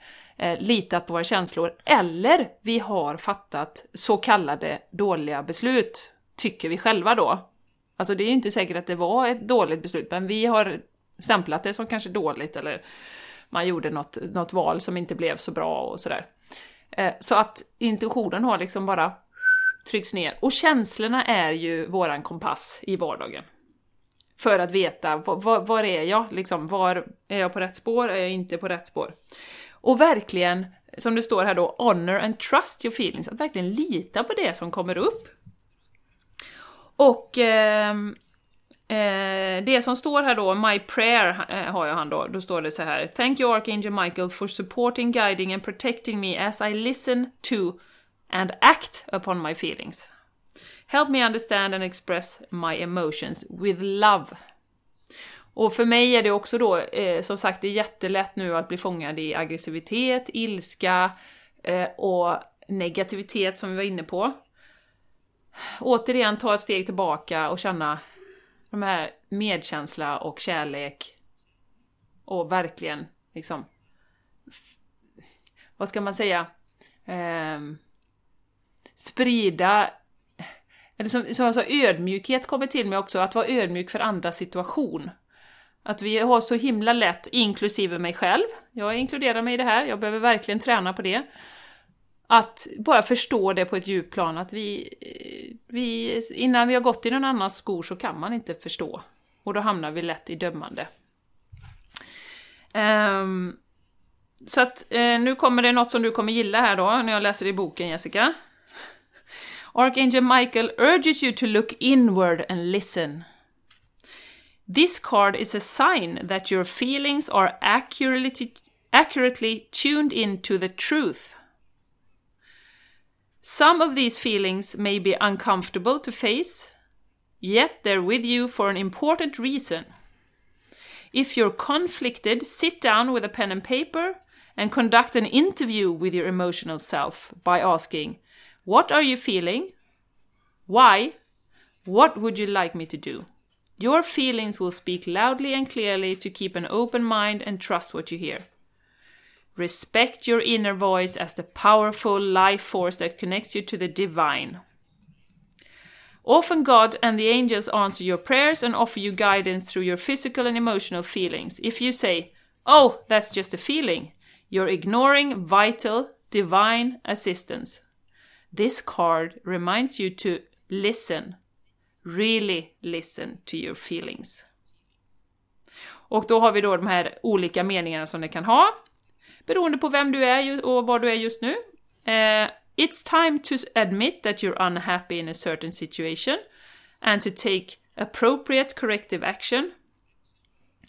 litat på våra känslor, eller vi har fattat så kallade dåliga beslut, tycker vi själva då. Alltså det är ju inte säkert att det var ett dåligt beslut, men vi har stämplat det som kanske dåligt eller man gjorde något, något val som inte blev så bra och sådär. Eh, så att intuitionen har liksom bara tryckts ner. Och känslorna är ju våran kompass i vardagen. För att veta, var, var är jag? Liksom, var är jag på rätt spår? Är jag inte på rätt spår? Och verkligen, som det står här då, honor and trust your feelings, att verkligen lita på det som kommer upp. Och eh, Eh, det som står här då, My prayer eh, har jag han då, då står det så här Thank you Archangel Michael for supporting, guiding and protecting me as I listen to and act upon my feelings. Help me understand and express my emotions with love. Och för mig är det också då, eh, som sagt, det är jättelätt nu att bli fångad i aggressivitet, ilska eh, och negativitet som vi var inne på. Återigen ta ett steg tillbaka och känna de här medkänsla och kärlek och verkligen liksom vad ska man säga eh, sprida eller som, som alltså, ödmjukhet kommer till mig också, att vara ödmjuk för andra situation. Att vi har så himla lätt, inklusive mig själv, jag inkluderar mig i det här, jag behöver verkligen träna på det, att bara förstå det på ett djupt plan, att vi, eh, vi, innan vi har gått i någon annans skor så kan man inte förstå. Och då hamnar vi lätt i dömande. Um, så att eh, nu kommer det något som du kommer gilla här då, när jag läser i boken Jessica. Archangel Michael urges you to look inward and listen. This card is a sign that your feelings are accurately, accurately tuned in to the truth Some of these feelings may be uncomfortable to face, yet they're with you for an important reason. If you're conflicted, sit down with a pen and paper and conduct an interview with your emotional self by asking, What are you feeling? Why? What would you like me to do? Your feelings will speak loudly and clearly to keep an open mind and trust what you hear. Respect your inner voice as the powerful life force that connects you to the divine. Often God and the angels answer your prayers and offer you guidance through your physical and emotional feelings. If you say, Oh, that's just a feeling, you're ignoring vital, divine assistance. This card reminds you to listen, really listen to your feelings. Och då har vi då de här olika meningarna som det kan ha beroende på vem du är och var du är just nu. Uh, it's time to admit that you're unhappy in a certain situation and to take appropriate corrective action.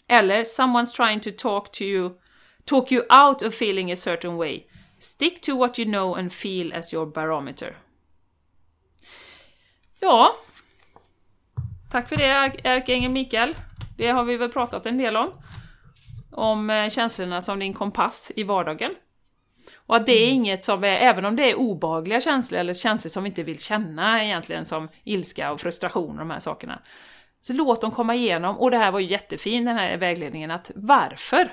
Eller someone's trying to talk to you, talk you out of feeling a certain way. Stick to what you know and feel as your barometer. Ja, tack för det ärkeängeln Mikael. Det har vi väl pratat en del om om eh, känslorna som din kompass i vardagen. Och att det är mm. inget som är, även om det är obagliga känslor, eller känslor som vi inte vill känna egentligen, som ilska och frustration och de här sakerna. Så låt dem komma igenom, och det här var ju jättefin den här vägledningen, att varför?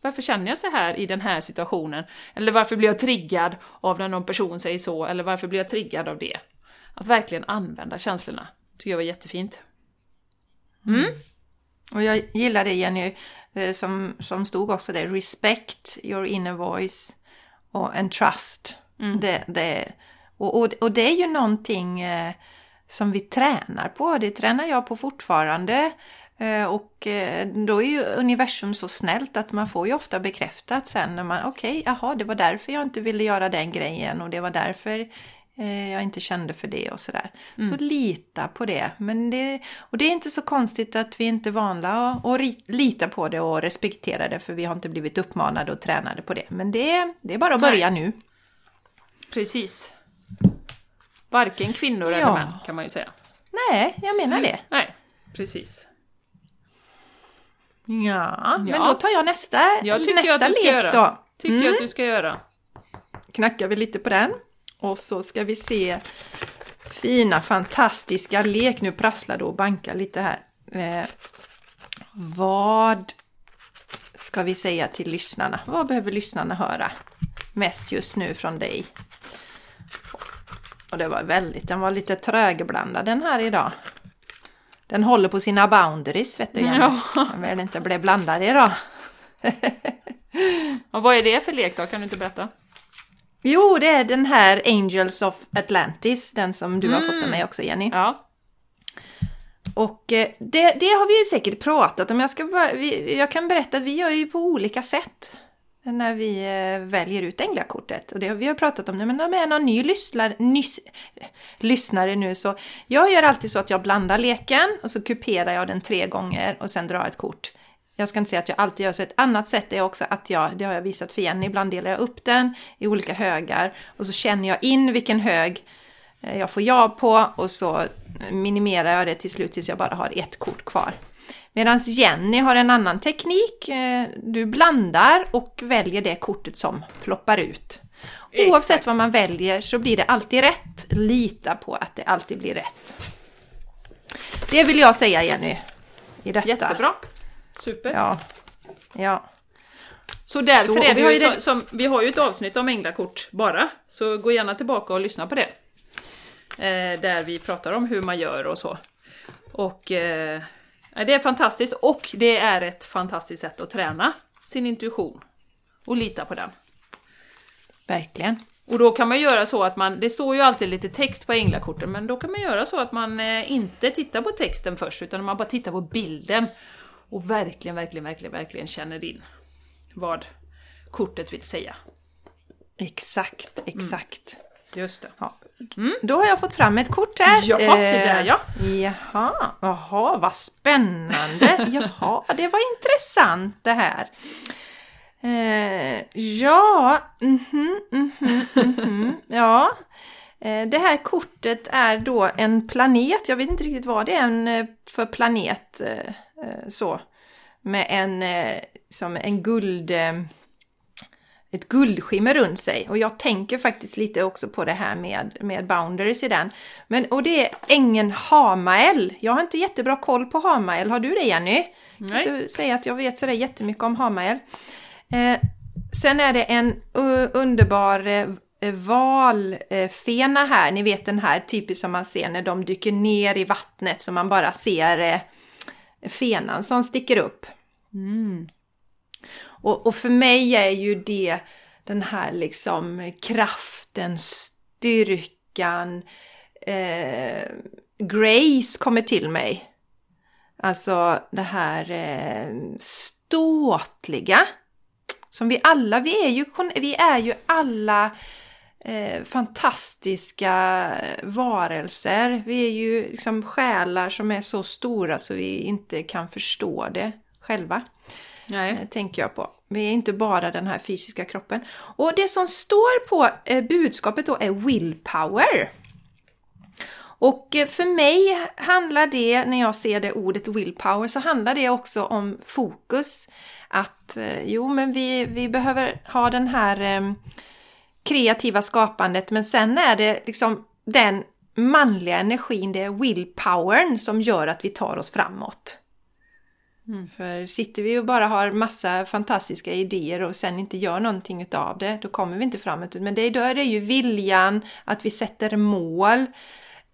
Varför känner jag så här i den här situationen? Eller varför blir jag triggad av när någon person säger så? Eller varför blir jag triggad av det? Att verkligen använda känslorna, tycker jag var jättefint. Mm. Och jag gillar det Jenny, Eh, som, som stod också där, respect your inner voice och and trust. Mm. Det, det, och, och, och, det är ju någonting eh, som vi tränar på, det tränar jag på fortfarande. Eh, och eh, då är ju universum så snällt att man får ju ofta bekräftat sen när man okej, okay, jaha, det var därför jag inte ville göra den grejen och det var därför jag inte kände för det och sådär. Mm. Så lita på det. Men det. Och det är inte så konstigt att vi inte är vana att lita på det och respektera det för vi har inte blivit uppmanade och tränade på det. Men det, det är bara att börja Nej. nu. Precis. Varken kvinnor ja. eller män kan man ju säga. Nej, jag menar det. Nej, precis. Ja, ja, men då tar jag nästa, jag nästa lek göra. då. Tycker mm. jag att du ska göra. Knackar vi lite på den. Och så ska vi se fina, fantastiska lek. Nu prasslar det och bankar lite här. Eh, vad ska vi säga till lyssnarna? Vad behöver lyssnarna höra mest just nu från dig? Och det var väldigt, den var lite trögblandad den här idag. Den håller på sina boundaries, vet du. Ja. Den vill inte bli blandad idag. Och vad är det för lek då? Kan du inte berätta? Jo, det är den här Angels of Atlantis, den som du mm. har fått av mm. mig också Jenny. Ja. Och eh, det, det, har vi ju säkert pratat om. Jag, ska bara, vi, jag kan berätta att vi gör ju på olika sätt när vi eh, väljer ut änglakortet. Och det, vi har pratat om det, men om det är någon ny lyssnare, nys, lyssnare nu så jag gör alltid så att jag blandar leken och så kuperar jag den tre gånger och sen drar ett kort. Jag ska inte säga att jag alltid gör så. Ett annat sätt är också att jag, det har jag visat för Jenny, ibland delar jag upp den i olika högar och så känner jag in vilken hög eh, jag får ja på och så minimerar jag det till slut tills jag bara har ett kort kvar. Medan Jenny har en annan teknik. Eh, du blandar och väljer det kortet som ploppar ut. Oavsett vad man väljer så blir det alltid rätt. Lita på att det alltid blir rätt. Det vill jag säga Jenny. I detta. Jättebra. Super. Ja. ja. Så därför så, är det vi har ju det... som, vi har ju ett avsnitt om änglakort bara, så gå gärna tillbaka och lyssna på det. Eh, där vi pratar om hur man gör och så. Och eh, det är fantastiskt och det är ett fantastiskt sätt att träna sin intuition och lita på den. Verkligen. Och då kan man göra så att man, det står ju alltid lite text på änglakorten, men då kan man göra så att man eh, inte tittar på texten först, utan man bara tittar på bilden och verkligen, verkligen, verkligen, verkligen känner in vad kortet vill säga. Exakt, exakt. Mm. Just det. Ja. Mm. Då har jag fått fram ett kort här. Jaha, se där ja. Eh, jaha, jaha, vad spännande. jaha, det var intressant det här. Eh, ja, mm -hmm, mm -hmm, -hmm, ja. Eh, det här kortet är då en planet, jag vet inte riktigt vad det är eh, för planet eh, så. Med en, som en guld ett guldskimmer runt sig. Och jag tänker faktiskt lite också på det här med, med boundaries i den. Men, och det är ängen Hamael. Jag har inte jättebra koll på Hamael. Har du det Jenny? Nej. Jag inte säga att jag vet sådär jättemycket om Hamael. Eh, sen är det en underbar eh, valfena här. Ni vet den här typiskt som man ser när de dyker ner i vattnet så man bara ser eh, fenan som sticker upp. Mm. Och, och för mig är ju det den här liksom kraften, styrkan, eh, Grace kommer till mig. Alltså det här eh, ståtliga. Som vi alla, vi är ju, vi är ju alla eh, fantastiska varelser. Vi är ju liksom själar som är så stora så vi inte kan förstå det själva. Nej. Eh, tänker jag på. Vi är inte bara den här fysiska kroppen. Och det som står på eh, budskapet då är willpower. Och eh, för mig handlar det, när jag ser det ordet willpower, så handlar det också om fokus. Att jo, men vi, vi behöver ha den här kreativa skapandet, men sen är det liksom den manliga energin, det är willpowern som gör att vi tar oss framåt. Mm. För sitter vi och bara har massa fantastiska idéer och sen inte gör någonting utav det, då kommer vi inte framåt. Men det, då är det ju viljan att vi sätter mål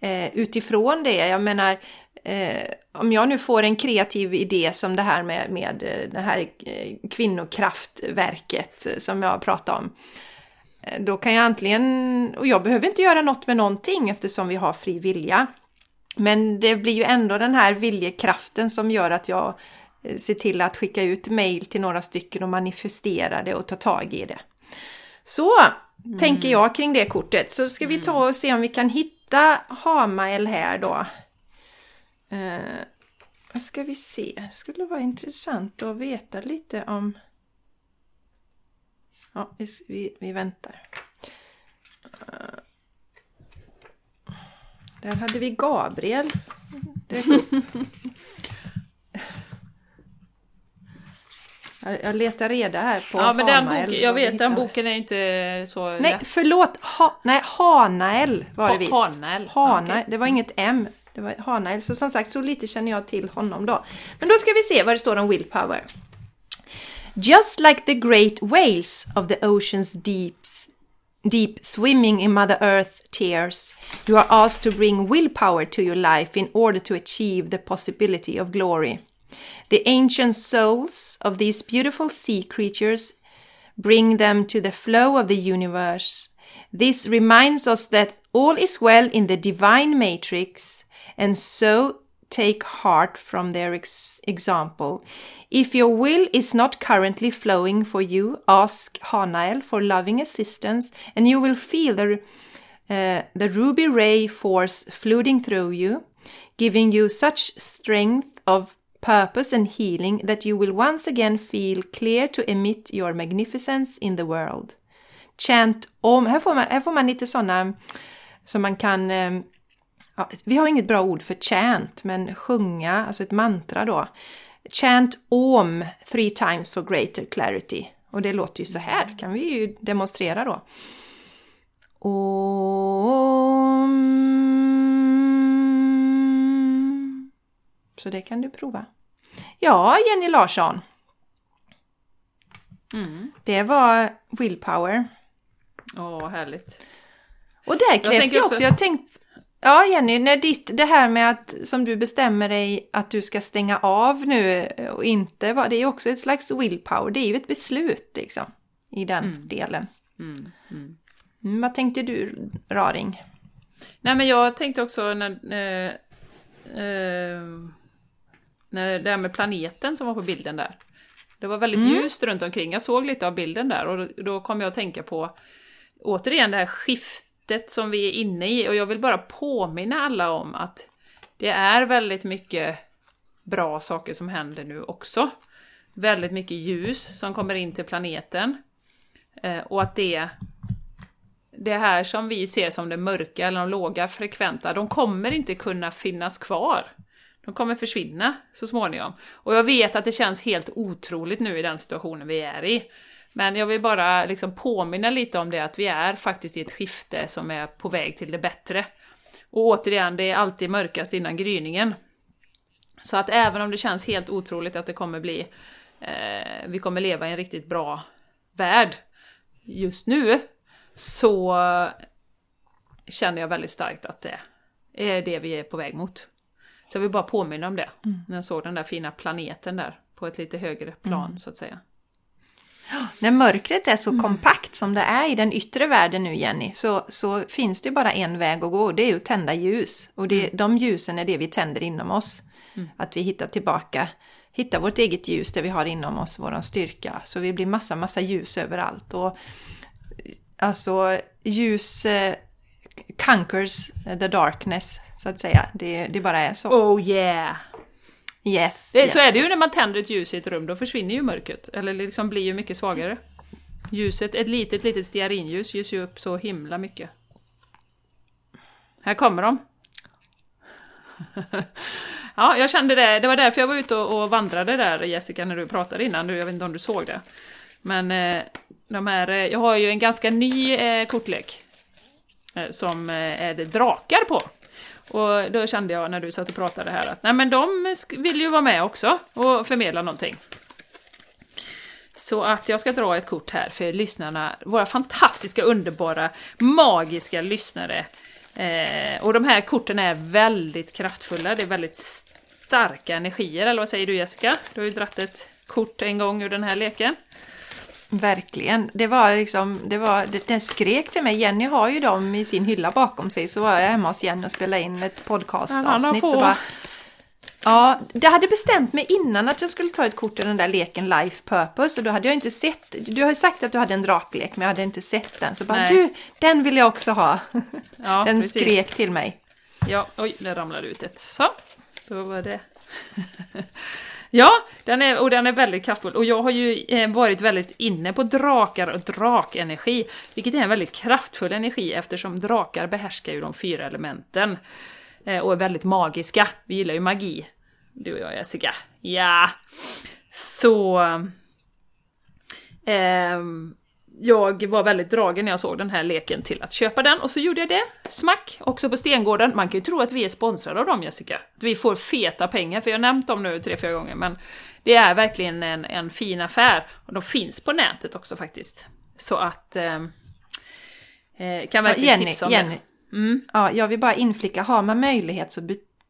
eh, utifrån det. Jag menar, eh, om jag nu får en kreativ idé som det här med, med eh, det här eh, kvinnokraftverket som jag pratade om. Eh, då kan jag antingen, och jag behöver inte göra något med någonting eftersom vi har fri vilja. Men det blir ju ändå den här viljekraften som gör att jag eh, ser till att skicka ut mail till några stycken och manifestera det och ta tag i det. Så mm. tänker jag kring det kortet. Så ska vi ta mm. och se om vi kan hitta Hamael här då. Uh, vad ska vi se? Det skulle vara intressant att veta lite om... Ja, vi, vi, vi väntar. Uh, där hade vi Gabriel. Jag letar reda här på Ja, men den boken, jag vet den boken är inte så Nej, lätt. förlåt! Ha, nej, Hanael var det visst. Hanael. Hana, okay. Det var inget M. Det var Hanael. Så som sagt, så lite känner jag till honom då. Men då ska vi se vad det står om willpower. Just like the great whales of the ocean's deeps deep swimming in Mother Earth tears, you are asked to bring willpower to your life in order to achieve the possibility of glory. The ancient souls of these beautiful sea creatures bring them to the flow of the universe. This reminds us that all is well in the divine matrix, and so take heart from their ex example. If your will is not currently flowing for you, ask Hanael for loving assistance, and you will feel the, uh, the ruby ray force flooding through you, giving you such strength of purpose and healing that you will once again feel clear to emit your magnificence in the world. Chant om, här får man, här får man lite sådana som man kan um, ja, vi har inget bra ord för chant, men sjunga, alltså ett mantra då. Chant om three times for greater clarity. Och det låter ju så här, kan vi ju demonstrera då. Om. Så det kan du prova. Ja, Jenny Larsson. Mm. Det var willpower. Åh, härligt. Och där krävs ju också, också, jag tänkte Ja, Jenny, när ditt, det här med att som du bestämmer dig att du ska stänga av nu och inte, det är ju också ett slags willpower, det är ju ett beslut liksom i den mm. delen. Mm. Mm. mm vad tänkte du, Raring? Nej, men jag tänkte också när, eh, eh, när det här med planeten som var på bilden där. Det var väldigt mm. ljust runt omkring. Jag såg lite av bilden där och då, då kom jag att tänka på återigen det här skiftet skiftet som vi är inne i och jag vill bara påminna alla om att det är väldigt mycket bra saker som händer nu också. Väldigt mycket ljus som kommer in till planeten. Eh, och att det, det här som vi ser som det mörka eller de låga frekventa, de kommer inte kunna finnas kvar. De kommer försvinna så småningom. Och jag vet att det känns helt otroligt nu i den situationen vi är i. Men jag vill bara liksom påminna lite om det att vi är faktiskt i ett skifte som är på väg till det bättre. Och återigen, det är alltid mörkast innan gryningen. Så att även om det känns helt otroligt att det kommer bli, eh, vi kommer leva i en riktigt bra värld just nu, så känner jag väldigt starkt att det är det vi är på väg mot. Så jag vill bara påminna om det, mm. när jag såg den där fina planeten där på ett lite högre plan mm. så att säga. När mörkret är så mm. kompakt som det är i den yttre världen nu Jenny, så, så finns det bara en väg att gå och det är att tända ljus. Och det, mm. de ljusen är det vi tänder inom oss. Mm. Att vi hittar tillbaka, hittar vårt eget ljus, det vi har inom oss, våran styrka. Så vi blir massa, massa ljus överallt. Och, alltså ljus eh, conquers the darkness, så att säga. Det, det bara är så. Oh yeah! Yes, det, yes. Så är det ju när man tänder ett ljus i ett rum, då försvinner ju mörkret. Eller liksom blir ju mycket svagare. Ljuset, ett litet, litet stearinljus ljus ju upp så himla mycket. Här kommer de. ja, jag kände det. Det var därför jag var ute och, och vandrade där Jessica, när du pratade innan. Jag vet inte om du såg det. Men eh, de här, eh, jag har ju en ganska ny eh, kortlek. Som är det drakar på. Och då kände jag när du satt och pratade här att nej men de vill ju vara med också och förmedla någonting. Så att jag ska dra ett kort här för lyssnarna, våra fantastiska, underbara, magiska lyssnare. Eh, och de här korten är väldigt kraftfulla, det är väldigt starka energier, eller vad säger du Jessica? Du har ju dratt ett kort en gång ur den här leken. Verkligen. Det var liksom, det var, den skrek till mig. Jenny har ju dem i sin hylla bakom sig. Så var jag hemma hos Jenny och spelade in ett podcastavsnitt. Så bara, ja, det hade bestämt mig innan att jag skulle ta ett kort i den där leken Life Purpose. Och då hade jag inte sett, du har ju sagt att du hade en draklek men jag hade inte sett den. Så bara, Nej. du, den vill jag också ha. Ja, den precis. skrek till mig. Ja, oj, där ramlade ut ett. Så, då var det. Ja, den är, och den är väldigt kraftfull. Och jag har ju eh, varit väldigt inne på drakar och drakenergi, vilket är en väldigt kraftfull energi eftersom drakar behärskar ju de fyra elementen. Eh, och är väldigt magiska. Vi gillar ju magi, du och jag Jessica. Ja! Så... Eh, jag var väldigt dragen när jag såg den här leken till att köpa den och så gjorde jag det, smack, också på Stengården. Man kan ju tro att vi är sponsrade av dem Jessica, att vi får feta pengar, för jag har nämnt dem nu tre, fyra gånger, men det är verkligen en, en fin affär. Och de finns på nätet också faktiskt. Så att... Eh, eh kan verkligen Jenny, tipsa om Jenny. det. Mm. Ja, jag vill bara inflika, har man möjlighet så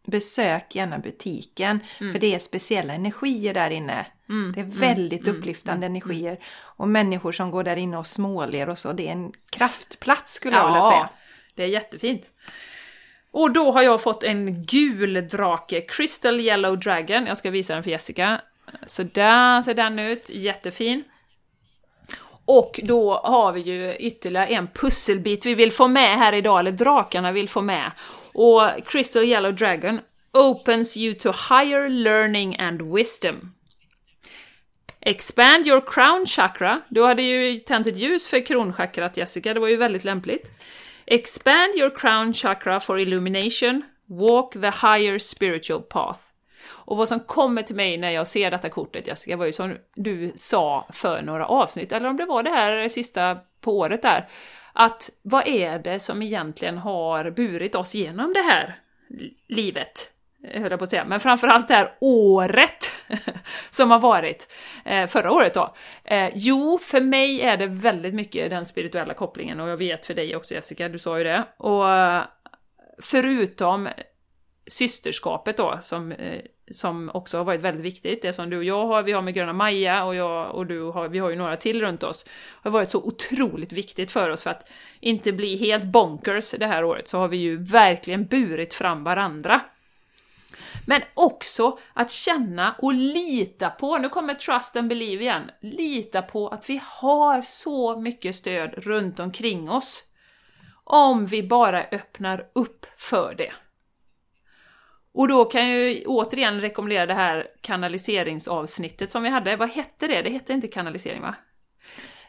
besök gärna butiken. Mm. För det är speciella energier där inne. Mm. Det är väldigt mm. upplyftande mm. energier. Och människor som går där inne och småler och så. Det är en kraftplats skulle jag vilja säga. det är jättefint. Och då har jag fått en gul drake, Crystal Yellow Dragon. Jag ska visa den för Jessica. Så där ser den ut, jättefin. Och då har vi ju ytterligare en pusselbit vi vill få med här idag, eller drakarna vill få med. Och Crystal Yellow Dragon opens you to higher learning and wisdom. Expand your crown chakra. Du hade ju tänt ett ljus för kronchakrat Jessica, det var ju väldigt lämpligt. Expand your crown chakra for illumination. Walk the higher spiritual path. Och vad som kommer till mig när jag ser detta kortet, Jessica, var ju som du sa för några avsnitt, eller om det var det här sista på året där, att vad är det som egentligen har burit oss genom det här livet? höll jag på att säga, men framförallt det här året som har varit, eh, förra året då. Eh, jo, för mig är det väldigt mycket den spirituella kopplingen och jag vet för dig också Jessica, du sa ju det. Och förutom systerskapet då, som, eh, som också har varit väldigt viktigt, det som du och jag har, vi har med Gröna Maja och jag och du har, vi har ju några till runt oss, har varit så otroligt viktigt för oss för att inte bli helt bonkers det här året, så har vi ju verkligen burit fram varandra. Men också att känna och lita på, nu kommer trust and believe igen, lita på att vi har så mycket stöd runt omkring oss. Om vi bara öppnar upp för det. Och då kan jag ju återigen rekommendera det här kanaliseringsavsnittet som vi hade. Vad hette det? Det hette inte kanalisering va?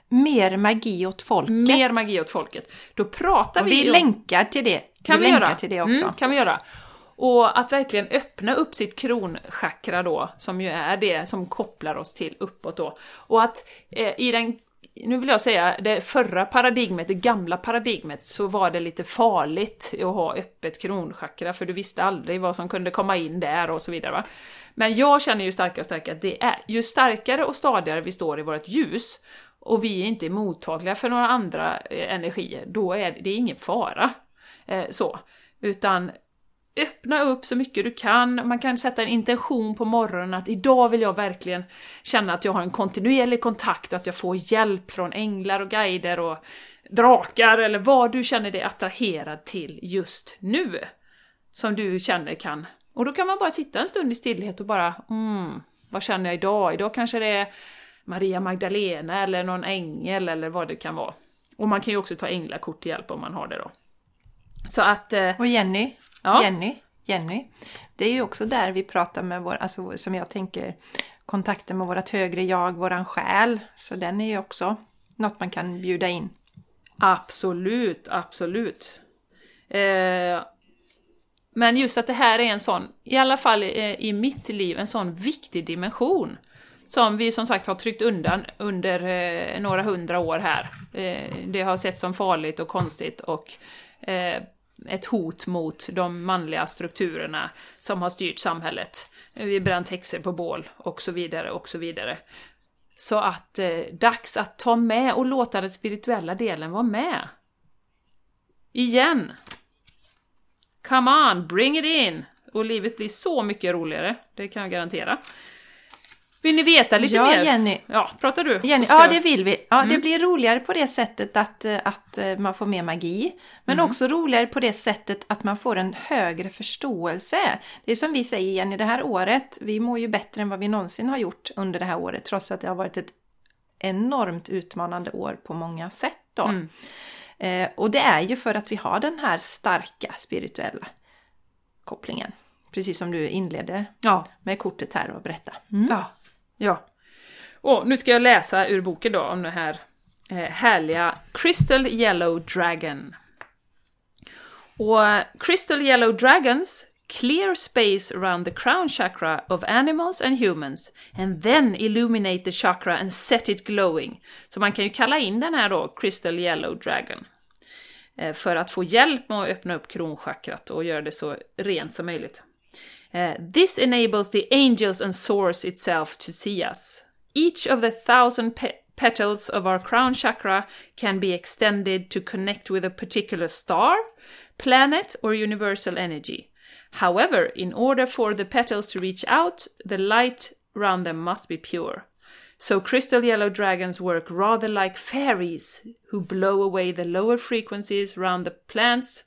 Mer magi åt folket. Mer magi åt folket. Då pratar och vi... Vi länkar till det. Kan vi, vi göra? till det också. Mm, kan vi göra. Och att verkligen öppna upp sitt kronchakra då, som ju är det som kopplar oss till uppåt då. Och att eh, i den nu vill jag säga, det förra paradigmet, det gamla paradigmet, så var det lite farligt att ha öppet kronchakra, för du visste aldrig vad som kunde komma in där och så vidare. Va? Men jag känner ju starkare och starkare att det är, ju starkare och stadigare vi står i vårt ljus, och vi är inte mottagliga för några andra eh, energier, då är det, det är ingen fara. Eh, så. Utan öppna upp så mycket du kan, man kan sätta en intention på morgonen att idag vill jag verkligen känna att jag har en kontinuerlig kontakt och att jag får hjälp från änglar och guider och drakar eller vad du känner dig attraherad till just nu. Som du känner kan... Och då kan man bara sitta en stund i stillhet och bara mm, vad känner jag idag? Idag kanske det är Maria Magdalena eller någon ängel eller vad det kan vara. Och man kan ju också ta änglakort till hjälp om man har det då. Så att... Eh, och Jenny, Ja. Jenny, Jenny. Det är ju också där vi pratar med vår, alltså som jag tänker, kontakten med vårt högre jag, våran själ. Så den är ju också något man kan bjuda in. Absolut, absolut. Eh, men just att det här är en sån, i alla fall i, i mitt liv, en sån viktig dimension. Som vi som sagt har tryckt undan under eh, några hundra år här. Eh, det har sett som farligt och konstigt och eh, ett hot mot de manliga strukturerna som har styrt samhället. Vi bränt häxor på bål och så vidare och så vidare. Så att eh, dags att ta med och låta den spirituella delen vara med. Igen! Come on, bring it in! Och livet blir så mycket roligare, det kan jag garantera. Vill ni veta lite ja, mer? Jenny. Ja, pratar du? Jenny, ja, det vill vi. Ja, Mm. Det blir roligare på det sättet att, eh, att eh, man får mer magi. Men Mm. också roligare på det sättet att man får en högre förståelse. Det är som vi säger Jenny, det här året, vi mår ju bättre än vad vi någonsin har gjort under det här året. Trots att det har varit ett enormt utmanande år på många sätt. Då. Mm. Eh, och det är ju för att vi har den här starka spirituella kopplingen. Precis som du inledde Ja, med kortet här och berätta. ja, ja. Och nu ska jag läsa ur boken då om den här eh, härliga Crystal Yellow Dragon. Och Crystal Yellow Dragons clear space around the crown chakra of animals and humans and then illuminate the chakra and set it glowing. Så man kan ju kalla in den här då, Crystal Yellow Dragon, eh, för att få hjälp med att öppna upp kronchakrat och göra det så rent som möjligt. Uh, this enables the angels and source itself to see us. Each of the thousand pe- petals of our crown chakra can be extended to connect with a particular star, planet, or universal energy. However, in order for the petals to reach out, the light around them must be pure. So crystal yellow dragons work rather like fairies who blow away the lower frequencies around the plants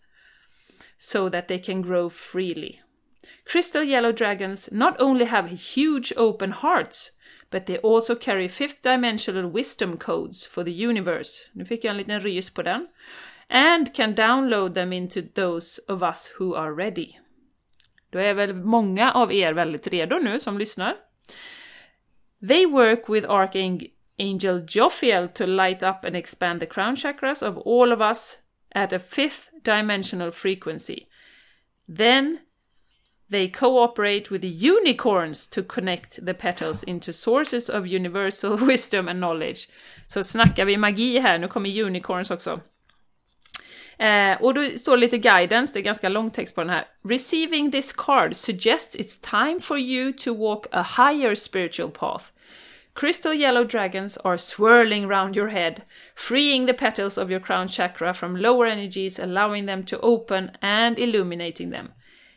so that they can grow freely. Crystal yellow dragons not only have huge open hearts, but they also carry fifth dimensional wisdom codes for the universe. Nu fick jag en liten rys på den. And can download them into those of us who are ready. Då är väl många av er väldigt redo nu som lyssnar. They work with Archangel Jophiel to light up and expand the crown chakras of all of us at a fifth dimensional frequency. Then they cooperate with the unicorns to connect the petals into sources of universal wisdom and knowledge. Så snackar vi magi här, nu kommer unicorns också. Eh, och då står det lite guidance, det är ganska lång text på den här. Receiving this card suggests it's time for you to walk a higher spiritual path. Crystal yellow dragons are swirling round your head, freeing the petals of your crown chakra from lower energies, allowing them to open and illuminating them.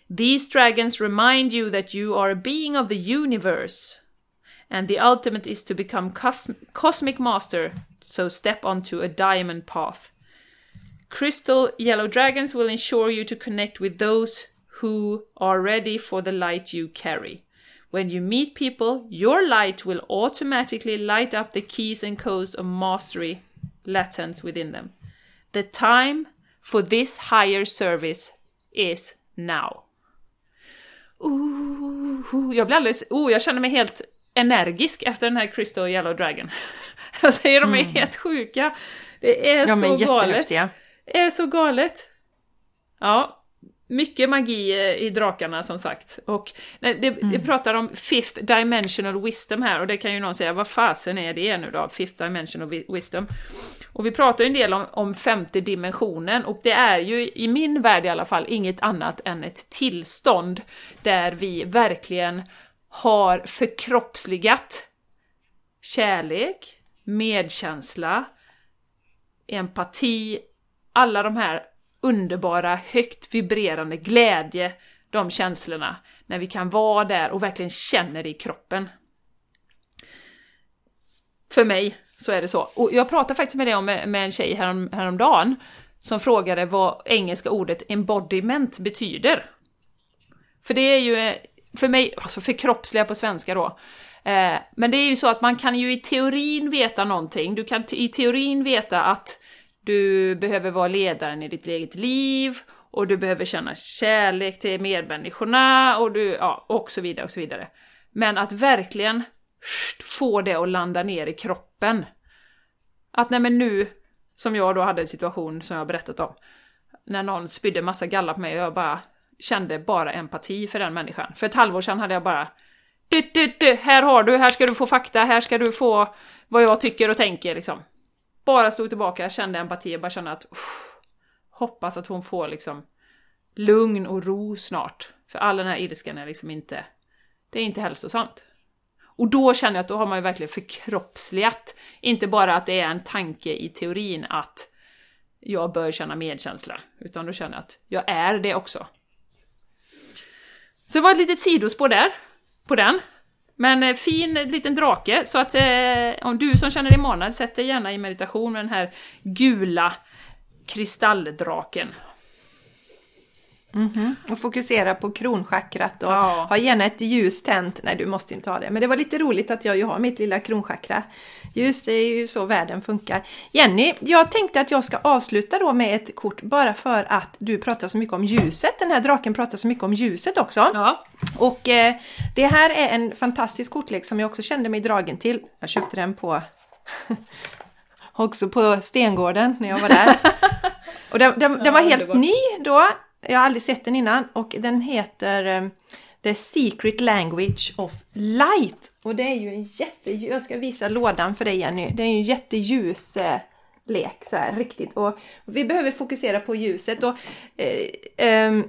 These dragons remind you that you are a being of the universe, and the ultimate is to become cos- cosmic master, so step onto a diamond path. Crystal yellow dragons will ensure you to connect with those who are ready for the light you carry. When you meet people, your light will automatically light up the keys and codes of mastery latent within them. The time for this higher service is now. Ooh, jag blir alldeles... Oh, jag känner mig helt energisk efter den här Crystal Yellow Dragon. Jag säger de är helt sjuka. Det är Ja, så galet. Det är så galet. Ja, mycket magi eh, i drakarna som sagt. Och nej, det, det pratar om fifth dimensional wisdom här och det kan ju någon säga, vad fasen är det nu då? Fifth dimensional wi- wisdom. Och vi pratar ju en del om, om femte dimensionen och det är ju i min värld i alla fall inget annat än ett tillstånd där vi verkligen har förkroppsligat kärlek, medkänsla, empati, alla de här underbara, högt vibrerande glädje, de känslorna, när vi kan vara där och verkligen känner det i kroppen. För mig så är det så. Och jag pratade faktiskt med det om med en tjej härom, häromdagen som frågade vad engelska ordet embodiment betyder. För det är ju, för mig, alltså förkroppsliga på svenska då. Eh, men det är ju så att man kan ju i teorin veta någonting. Du kan i teorin veta att du behöver vara ledaren i ditt eget liv och du behöver känna kärlek till medmänniskorna och, du, ja, och så vidare och så vidare. Men att verkligen få det att landa ner i kroppen. Att nej men nu, som jag då hade en situation som jag berättat om, när någon spydde massa galla på mig och jag bara kände bara empati för den människan. För ett halvår sedan hade jag bara du, du, du, här har du, här ska du få fakta, här ska du få vad jag tycker och tänker liksom. Bara stod tillbaka, kände empati och bara kände att uff, hoppas att hon får liksom lugn och ro snart. För all den här ilskan är liksom inte, det är inte hälsosamt. Och då känner jag att då har man ju verkligen förkroppsligat, inte bara att det är en tanke i teorin att jag bör känna medkänsla, utan då känner jag att jag är det också. Så det var ett litet sidospår där, på den. Men eh, fin liten drake, så att eh, om du som känner dig manad, sätt dig gärna i meditation med den här gula kristalldraken. Mhm. Och fokusera på kronchakrat och Ja. ha gärna ett ljus tänt. Nej, du måste inte ha det. Men det var lite roligt att jag ju har mitt lilla kronchakra. Just det är ju så världen funkar. Jenny, jag tänkte att jag ska avsluta då med ett kort bara för att du pratar så mycket om ljuset. Den här draken pratar så mycket om ljuset också. Ja, Och eh, det här är en fantastisk kortlek som jag också kände mig dragen till. Jag köpte den på också på Stengården när jag var där. Och den, den, den var helt ny då. Jag har aldrig sett den innan och den heter eh, The Secret Language of Light. Och det är ju en jätte... Jag ska visa lådan för dig Jenny. Det är ju en jätteljus eh, lek så här riktigt. Och vi behöver fokusera på ljuset och eh, ehm,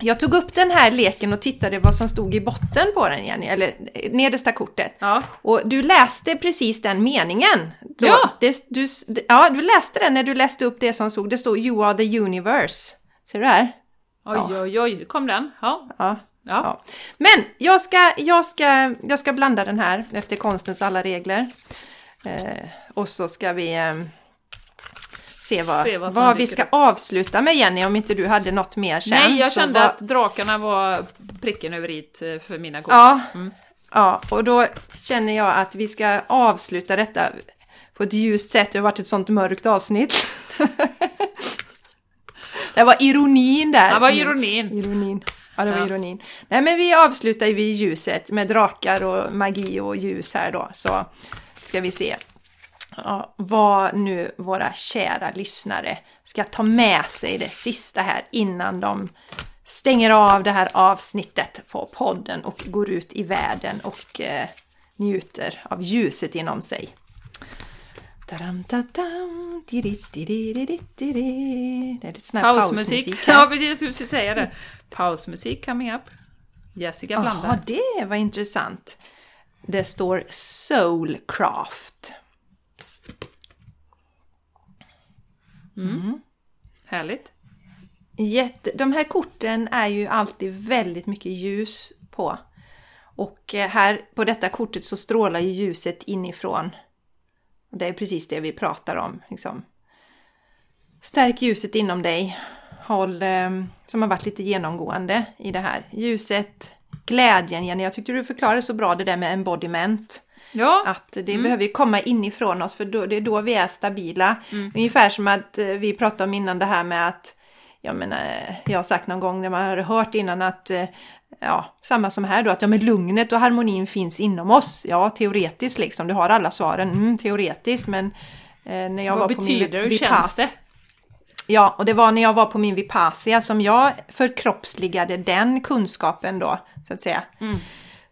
jag tog upp den här leken och tittade vad som stod i botten på den Jenny, eller eh, nedersta kortet. ja. Och du läste precis den meningen. Då, Ja. Det, du, ja, du läste den när du läste upp det som stod. Det stod You are the universe. Ser du här? Oj, oj, oj, kom den. Ja, Ja. ja. Ja. Men jag ska, jag, ska, jag ska blanda den här efter konstens alla regler. Eh, och så ska vi eh, se vad, Se vad vad vi ska upp. avsluta med Jenny, om inte du hade något mer sen. Nej, jag kände vad- att drakarna var pricken över i eh, för mina kort. Ja, Mm. ja, och då känner jag att vi ska avsluta detta på ett ljust sätt. Det har varit ett sånt mörkt avsnitt. det var ironin där. Det var ironin. Ironin. Ja, det var Ja. ironin. Nej, men vi avslutar ju vid ljuset med drakar och magi och ljus här då. Så ska vi se ja, vad nu våra kära lyssnare ska ta med sig det sista här innan de stänger av det här avsnittet på podden och går ut i världen och eh, njuter av ljuset inom sig. Tadam, tadam, diri, diri, diri, diri. Det är lite sån här Pausmusik. pausmusik. Ja, precis, jag skulle säga det. Pausmusik coming up. Jessica blandar. Ja, det var intressant. Det står Soulcraft. Härligt. Jätte, de här korten är ju alltid väldigt mycket ljus på. Och eh, här på detta kortet så strålar ju ljuset inifrån. Och det är precis det vi pratar om. Liksom. Stärk ljuset inom dig. Håll, eh, som har varit lite genomgående i det här. Ljuset, glädjen, Jenny. Jag tyckte du förklarade så bra det där med embodiment. Ja, Att det behöver ju komma inifrån oss för då, det är då vi är stabila. Ungefär som att eh, vi pratade om innan det här med att, jag menar, jag har sagt någon gång när man har hört innan att, eh, ja, samma som här då, att ja men lugnet och harmonin finns inom oss. Ja, teoretiskt liksom, du har alla svaren, mm, teoretiskt, men eh, när jag vad var på min betyder det? Hur känns det? Ja, och det var när jag var på min Vipassia som jag förkroppsligade den kunskapen då, så att säga.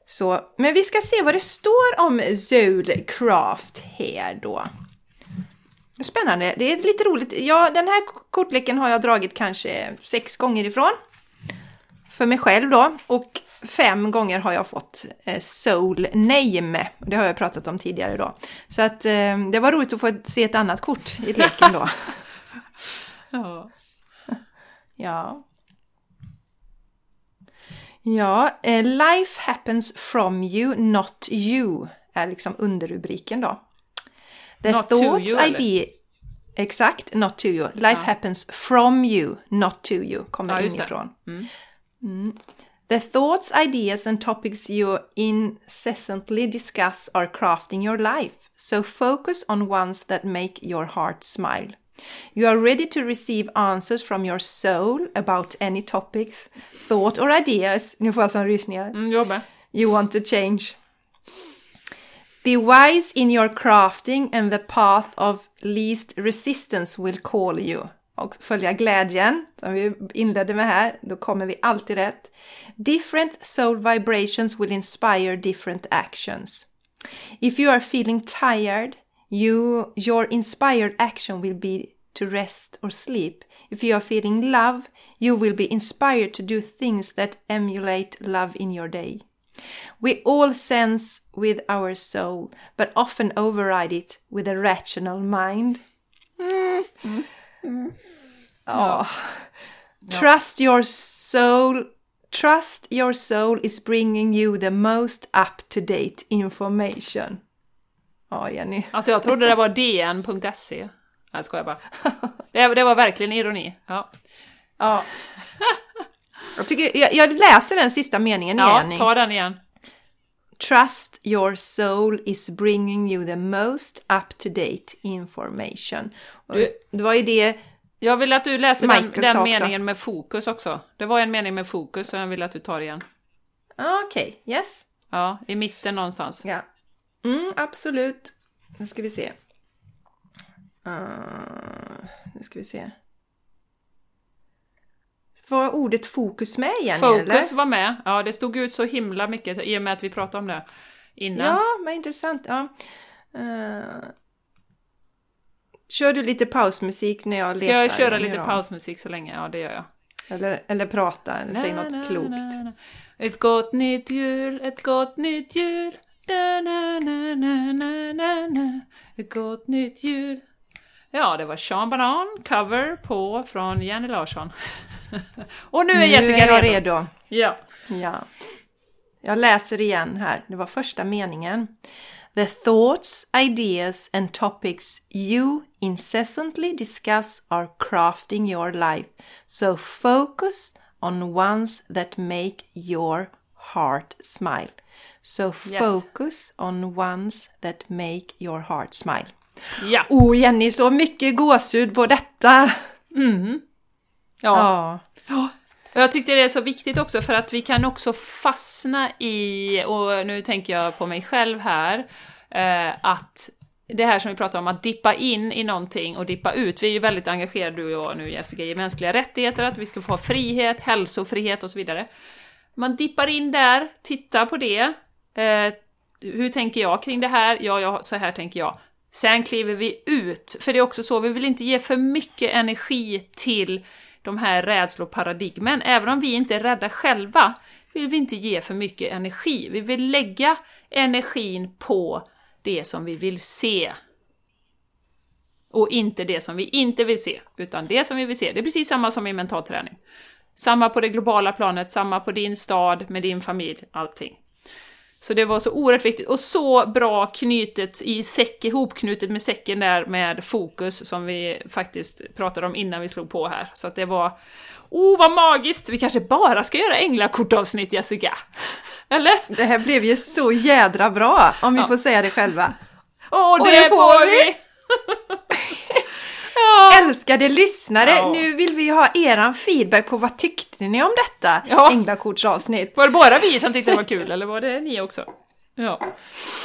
Så, men vi ska se vad det står om Soulcraft här då. Spännande, det är lite roligt. Ja, den här kortleken har jag dragit kanske sex gånger ifrån. För mig själv då. Och fem gånger har jag fått eh, Soul Name. Det har jag pratat om tidigare då. Så att eh, det var roligt att få se ett annat kort i leken då. Ja. Ja. Ja, eh, Life happens from you, not you, är liksom underrubriken då. The Not to thoughts you, eller? idea... Exakt, not to you. Life happens from you, not to you, kommer Ja, inifrån. Mm. The thoughts, ideas and topics you incessantly discuss are crafting your life. So focus on ones that make your heart smile. You are ready to receive answers from your soul about any topics, thought or ideas. Nu får jag sån rysningar. Mm. You want to change. Be wise in your crafting and the path of least resistance will call you. Och följa glädjen, som vi inledde med här, då kommer vi alltid rätt. Different soul vibrations will inspire different actions. If you are feeling tired, you, your inspired action will be to rest or sleep. If you are feeling love, you will be inspired to do things that emulate love in your day. We all sense with our soul, but often override it with a rational mind. Ja. Trust your soul Trust your soul is bringing you the most up-to-date information. Ja, Jenny. Alltså jag trodde det var dn.se. Nej, jag skojar bara. Det, det var verkligen ironi. Ja. Ja. Jag, tycker, jag, jag läser den sista meningen Ja, igen. ta den igen. Trust your soul is bringing you the most up-to-date information. Och Du- Det var ju det, Jag vill att du läser den, Michael den också. meningen med fokus också. Det var en mening med fokus som jag vill att du tar igen. okej, yes. Ja, i mitten någonstans. Ja. Mm, absolut. Nu ska vi se. Uh, nu ska vi se. Var ordet fokus med igen Fokus eller? var med. Ja, det stod ut så himla mycket i och med att vi pratade om det innan. Ja, vad intressant. Ja. Uh, kör du lite pausmusik när jag Ska letar? jag köra lite pausmusik så länge? Ja, det gör jag. Eller, eller prata, eller säg något na, klokt. na, na. Ett gott nytt jul, ett gott nytt jul. Da, na, na, na, na, na. Ett gott nytt jul. Ja, det var Sean Banan, cover på från Jenny Larsson. Och nu är Jessica nu är jag redo. redo. Ja. Ja. Jag läser igen här. Det var första meningen. The thoughts, ideas and topics you incessantly discuss are crafting your life. So focus on ones that make your heart smile. So focus on ones that make your heart smile. Ja. Oh Jenny, så mycket gåshud på detta! ja. Ja. Ja, och jag tyckte det är så viktigt också för att vi kan också fastna i, och nu tänker jag på mig själv här, eh, att det här som vi pratar om, att dippa in i någonting och dippa ut. Vi är ju väldigt engagerade, du och jag nu Jessica, i mänskliga rättigheter, att vi ska få frihet, hälsofrihet och så vidare. Man dippar in där, tittar på det. Eh, hur tänker jag kring det här? Ja, ja, så här tänker jag. Sen kliver vi ut, för det är också så, vi vill inte ge för mycket energi till de här rädsloparadigmen. Även om vi inte är rädda själva, vill vi inte ge för mycket energi. Vi vill lägga energin på det som vi vill se. Och inte det som vi inte vill se, utan det som vi vill se. Det är precis samma som i mental träning. Samma på det globala planet, samma på din stad, med din familj, allting. Så det var så oerhört viktigt och så bra knutet i säck, ihopknutet med säcken där med fokus som vi faktiskt pratade om innan vi slog på här. Så att det var... Oh, vad magiskt! Vi kanske bara ska göra änglakortavsnitt, Jessica? Eller? Det här blev ju så jädra bra, om vi Ja. får säga det själva. Åh, Och det, det får får vi! vi! ja. Älskade lyssnare, Ja. nu vill vi ha eran feedback på vad tyckte ni om detta Ja. änglakortsavsnitt? Var det bara vi som tyckte det var kul, eller var det ni också? Ja.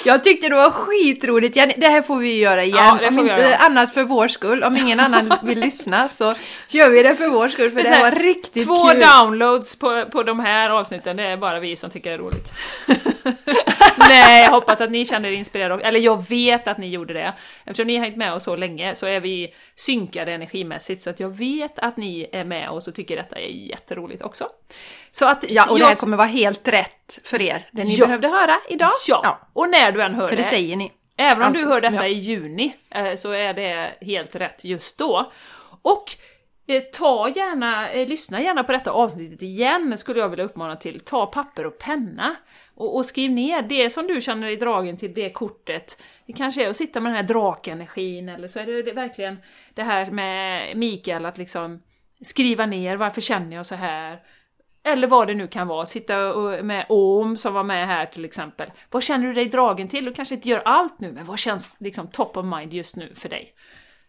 Jag tyckte det var skitroligt, Jenny. det här får vi göra igen. Ja, det om inte göra. annat för vår skull, om ingen annan vill lyssna så gör vi det för vår skull, för det, så här var riktigt Två kul. downloads på, på de här avsnitten, det är bara vi som tycker det är roligt. Nej, jag hoppas att ni känner er inspirerade, eller jag vet att ni gjorde det. Eftersom ni har hängt med oss så länge så är vi synkade energimässigt, så att jag vet att ni är med oss och tycker detta är jätteroligt också. Så att Ja, och det jag- här kommer vara helt rätt för er, det ni Ja. behövde höra idag. Ja, och när du än hör för det, det säger ni. Även om Alltid, du hör detta ja. i juni eh, så är det helt rätt just då. Och eh, ta gärna, eh, lyssna gärna på detta avsnittet igen, skulle jag vilja uppmana till. Ta papper och penna och, och skriv ner det som du känner dig dragen till, det kortet. Det kanske är att sitta med den här drakenergin, eller så är det, det verkligen det här med Mikael, att liksom skriva ner varför känner jag så här? Eller vad det nu kan vara, sitta med Om som var med här till exempel. Vad känner du dig dragen till? Du kanske inte gör allt nu, men vad känns liksom top of mind just nu för dig?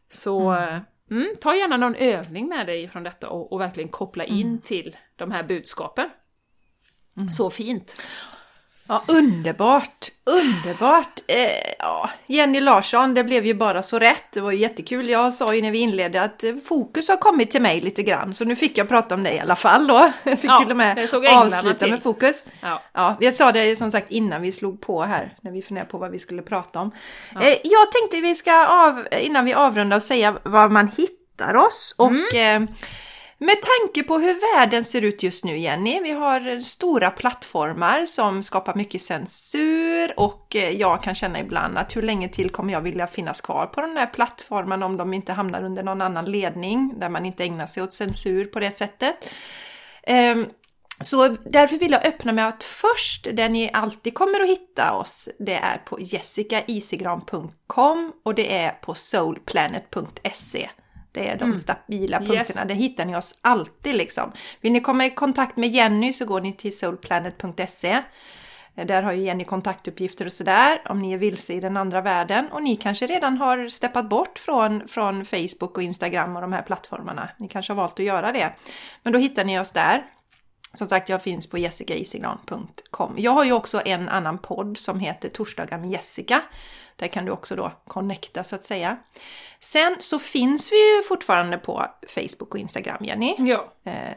Så mm. Mm, ta gärna någon övning med dig från detta och, och verkligen koppla in till de här budskapen. Så fint! Ja, underbart! Underbart! Eh, ja, Jenny Larsson, det blev ju bara så rätt. Det var ju jättekul. Jag sa ju när vi inledde att fokus har kommit till mig lite grann. Så nu fick jag prata om det i alla fall då. Jag fick Ja, till och med avsluta till. med fokus. Ja. Ja, jag sa det som sagt innan vi slog på här, när vi funderade på vad vi skulle prata om. Eh, jag tänkte vi ska, av, innan vi avrundar, och säga var man hittar oss. Och eh, med tanke på hur världen ser ut just nu, Jenny, vi har stora plattformar som skapar mycket censur och eh, jag kan känna ibland att hur länge till kommer jag vilja finnas kvar på den här plattformen om de inte hamnar under någon annan ledning där man inte ägnar sig åt censur på det sättet. Ehm, så därför vill jag öppna med att först, där ni alltid kommer att hitta oss, det är på jessicaisigran.com och det är på soulplanet.se. Det är de mm. stabila punkterna. Yes. Där hittar ni oss alltid liksom. Vill ni komma i kontakt med Jenny så går ni till soulplanet.se. Där har ju Jenny kontaktuppgifter och sådär om ni är vilse i den andra världen. Och ni kanske redan har steppat bort från, från Facebook och Instagram och de här plattformarna. Ni kanske har valt att göra det. Men då hittar ni oss där. Som sagt, jag finns på jessicaisigran.com. Jag har ju också en annan podd som heter Torsdagar med Jessica. Där kan du också då connecta så att säga. Sen så finns vi ju fortfarande på Facebook och Instagram, Jenny. Ja. Eh,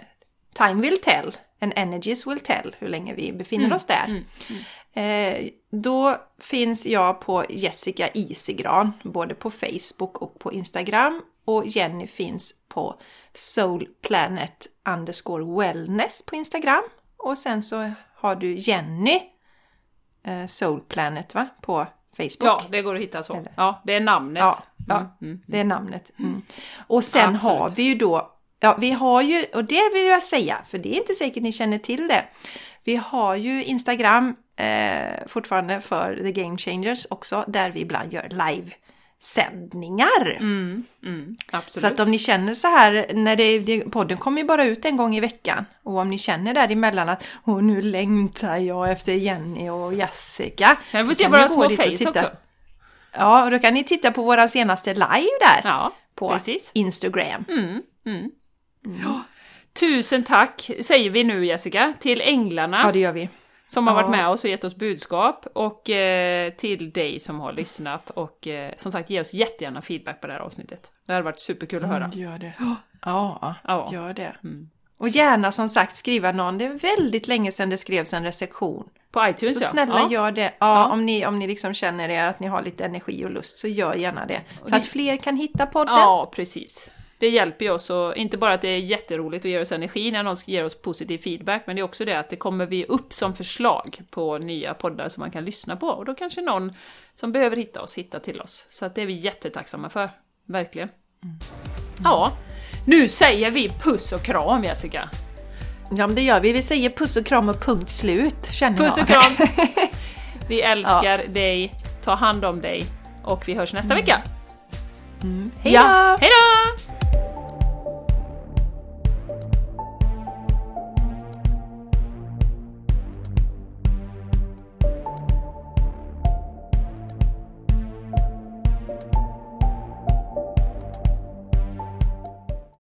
time will tell and energies will tell hur länge vi befinner mm. oss där. Mm. Mm. Eh, då finns jag på Jessica Isigran, både på Facebook och på Instagram. Och Jenny finns på Soul Planet underscore wellness på Instagram. Och sen så har du Jenny eh, Soul Planet va? på Facebook. Ja, det går att hitta så. Eller? Ja, det är namnet. Ja, ja mm, mm, det är namnet. Mm. Och sen Absolut. har vi ju då, ja vi har ju, och det vill jag säga, för det är inte säkert ni känner till det. Vi har ju Instagram eh, fortfarande för The Game Changers också, där vi ibland gör live sändningar. Mm, mm, så att om ni känner så här, när det, podden kommer ju bara ut en gång i veckan. Och om ni känner däremellan att Åh, nu längtar jag efter Jenny och Jessica. Jag får se våra små face också. Ja, och då kan ni titta på våra senaste live där. Ja, på precis. Instagram. Mm, mm. Ja. Tusen tack säger vi nu Jessica, till änglarna. Ja, det gör vi som har varit med oss och gett oss budskap och eh, till dig som har lyssnat och eh, som sagt ge oss jättegärna feedback på det här avsnittet. Det hade varit superkul att höra. Mm, gör det. Ja, ja, gör det. Mm. Och gärna som sagt skriva någon, det är väldigt länge sedan det skrevs en recension. På iTunes Så snälla ja. gör det. Ja, ja, Om, ni, om ni liksom känner er att ni har lite energi och lust så gör gärna det. Så att fler kan hitta podden. Ja, precis det hjälper ju oss, och inte bara att det är jätteroligt och ger oss energi när någon ger oss positiv feedback, men det är också det att det kommer vi upp som förslag på nya poddar som man kan lyssna på. Och då kanske någon som behöver hitta oss hittar till oss. Så att det är vi jättetacksamma för, verkligen. Mm. Ja, nu säger vi puss och kram Jessica! Ja men det gör vi, vi säger puss och kram och punkt slut, känner Puss och kram! Vi älskar ja. dig, ta hand om dig och vi hörs nästa mm. vecka! Mm. Hej då! Ja. Hej då!